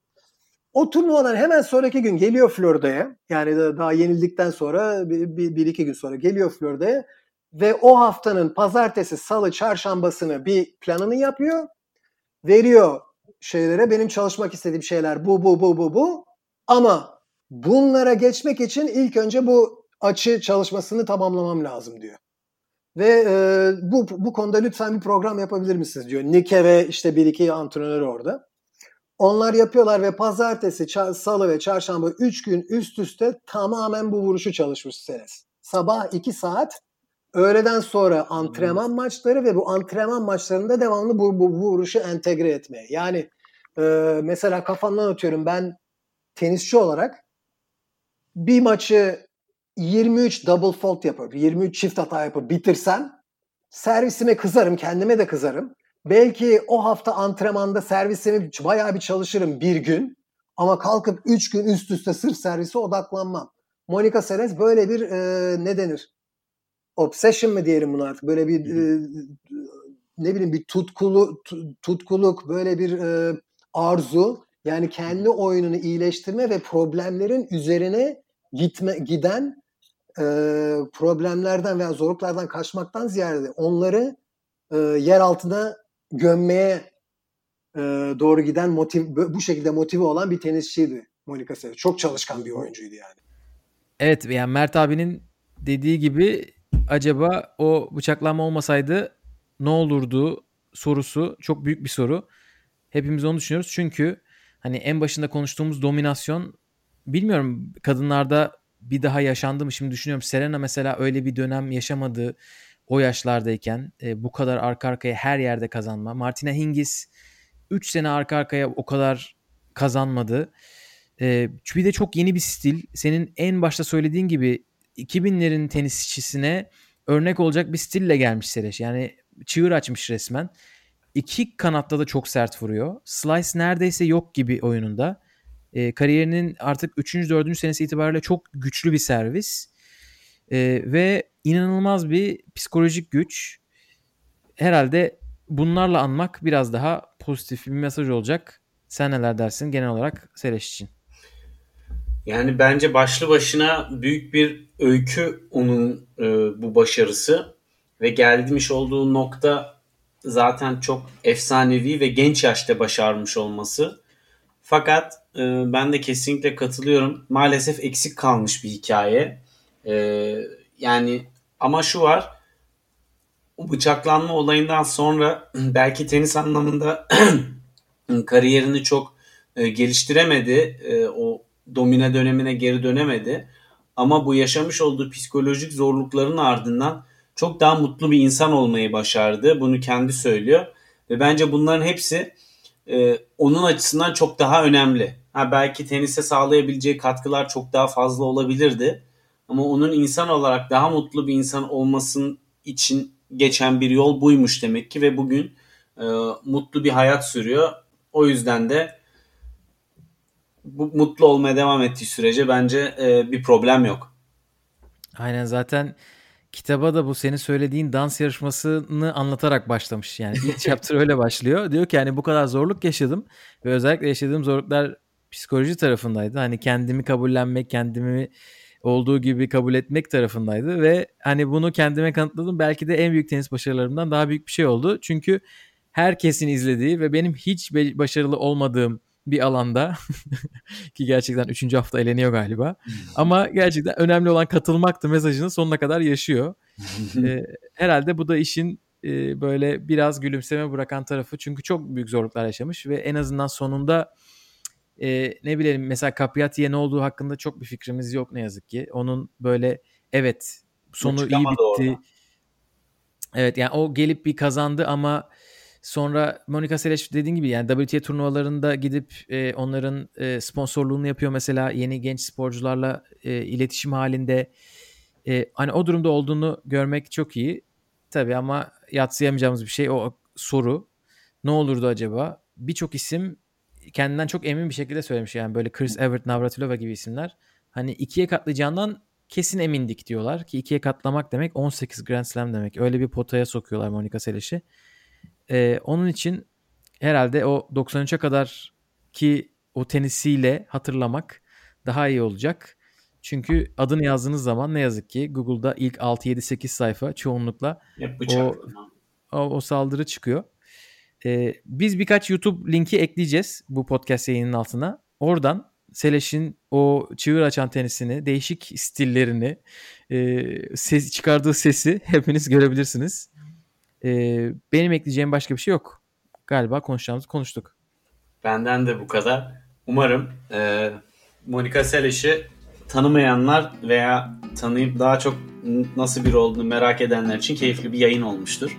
O turnuvadan hemen sonraki gün geliyor Florida'ya. Yani da, daha yenildikten sonra bir, bir, bir iki gün sonra geliyor Florida'ya ve o haftanın pazartesi, salı, çarşambasını bir planını yapıyor. Veriyor şeylere benim çalışmak istediğim şeyler bu bu bu bu bu ama bunlara geçmek için ilk önce bu açı çalışmasını tamamlamam lazım diyor. Ve e, bu bu konuda lütfen bir program yapabilir misiniz diyor. Nike ve işte bir iki antrenör orada. Onlar yapıyorlar ve pazartesi, salı ve çarşamba 3 gün üst üste tamamen bu vuruşu çalışmış Senes. Sabah 2 saat, öğleden sonra antrenman hmm. maçları ve bu antrenman maçlarında devamlı bu, bu, bu vuruşu entegre etmeye. Yani e, mesela kafamdan atıyorum ben tenisçi olarak bir maçı 23 double fault yapıp 23 çift hata yapıp bitirsem servisime kızarım, kendime de kızarım. Belki o hafta antrenmanda servisimi bayağı bir çalışırım bir gün ama kalkıp 3 gün üst üste sırf servise odaklanmam. Monica Seles böyle bir e, ne denir? Obsession mı diyelim bunu artık? Böyle bir e, ne bileyim bir tutkulu tutkuluk, böyle bir e, arzu. Yani kendi oyununu iyileştirme ve problemlerin üzerine gitme giden e, problemlerden veya zorluklardan kaçmaktan ziyade onları e, yer altına gömmeye e, doğru giden motiv bu şekilde motive olan bir tenisçiydi Monica Seles. Çok çalışkan bir oyuncuydu yani. Evet yani Mert abinin dediği gibi acaba o bıçaklanma olmasaydı ne olurdu sorusu çok büyük bir soru. Hepimiz onu düşünüyoruz. Çünkü hani en başında konuştuğumuz dominasyon bilmiyorum kadınlarda bir daha yaşandı mı şimdi düşünüyorum. Serena mesela öyle bir dönem yaşamadı o yaşlardayken e, bu kadar arka arkaya her yerde kazanma. Martina Hingis 3 sene arka arkaya o kadar kazanmadı. E, bir de çok yeni bir stil. Senin en başta söylediğin gibi 2000'lerin tenisçisine örnek olacak bir stille gelmiş Sereş. Yani çığır açmış resmen. İki kanatta da çok sert vuruyor. Slice neredeyse yok gibi oyununda. E, kariyerinin artık 3. 4. senesi itibariyle çok güçlü bir servis. E, ve inanılmaz bir psikolojik güç. Herhalde bunlarla anmak biraz daha pozitif bir mesaj olacak. Sen neler dersin genel olarak Seleş için? Yani bence başlı başına büyük bir öykü onun e, bu başarısı ve gelmiş olduğu nokta zaten çok efsanevi ve genç yaşta başarmış olması. Fakat e, ben de kesinlikle katılıyorum. Maalesef eksik kalmış bir hikaye. E, yani ama şu var. O bıçaklanma olayından sonra belki tenis anlamında kariyerini çok e, geliştiremedi. E, o domine dönemine geri dönemedi. Ama bu yaşamış olduğu psikolojik zorlukların ardından çok daha mutlu bir insan olmayı başardı. Bunu kendi söylüyor. Ve bence bunların hepsi e, onun açısından çok daha önemli. Ha, belki tenise sağlayabileceği katkılar çok daha fazla olabilirdi. Ama onun insan olarak daha mutlu bir insan olmasın için geçen bir yol buymuş demek ki ve bugün e, mutlu bir hayat sürüyor. O yüzden de bu mutlu olmaya devam ettiği sürece bence e, bir problem yok. Aynen zaten kitaba da bu senin söylediğin dans yarışmasını anlatarak başlamış. Yani ilk chapter öyle başlıyor. Diyor ki hani bu kadar zorluk yaşadım ve özellikle yaşadığım zorluklar psikoloji tarafındaydı. Hani kendimi kabullenmek, kendimi olduğu gibi kabul etmek tarafındaydı ve hani bunu kendime kanıtladım. Belki de en büyük tenis başarılarımdan daha büyük bir şey oldu. Çünkü herkesin izlediği ve benim hiç başarılı olmadığım bir alanda ki gerçekten 3. hafta eleniyor galiba. Ama gerçekten önemli olan katılmaktı mesajını sonuna kadar yaşıyor. ee, herhalde bu da işin e, böyle biraz gülümseme bırakan tarafı. Çünkü çok büyük zorluklar yaşamış ve en azından sonunda e, ne bileyim mesela Capriati'ye ne olduğu hakkında çok bir fikrimiz yok ne yazık ki. Onun böyle evet sonu iyi bitti. Evet yani o gelip bir kazandı ama Sonra Monica Seles dediğin gibi yani WTA turnuvalarında gidip e, onların e, sponsorluğunu yapıyor mesela yeni genç sporcularla e, iletişim halinde. E, hani o durumda olduğunu görmek çok iyi. Tabii ama yatsıyamayacağımız bir şey o soru. Ne olurdu acaba? Birçok isim kendinden çok emin bir şekilde söylemiş yani böyle Chris Evert, Navratilova gibi isimler. Hani ikiye katlayacağından kesin emindik diyorlar ki ikiye katlamak demek 18 Grand Slam demek. Öyle bir potaya sokuyorlar Monica Seles'i. Ee, onun için herhalde o 93'e kadar ki o tenisiyle hatırlamak daha iyi olacak. Çünkü adını yazdığınız zaman ne yazık ki Google'da ilk 6 7 8 sayfa çoğunlukla o, o o saldırı çıkıyor. Ee, biz birkaç YouTube linki ekleyeceğiz bu podcast yayının altına. Oradan Seleş'in o çığır açan tenisini, değişik stillerini, e, ses çıkardığı sesi hepiniz görebilirsiniz. E, benim ekleyeceğim başka bir şey yok. Galiba konuşacağımızı konuştuk. Benden de bu kadar. Umarım e, Monika Seles'i tanımayanlar veya tanıyıp daha çok nasıl biri olduğunu merak edenler için keyifli bir yayın olmuştur.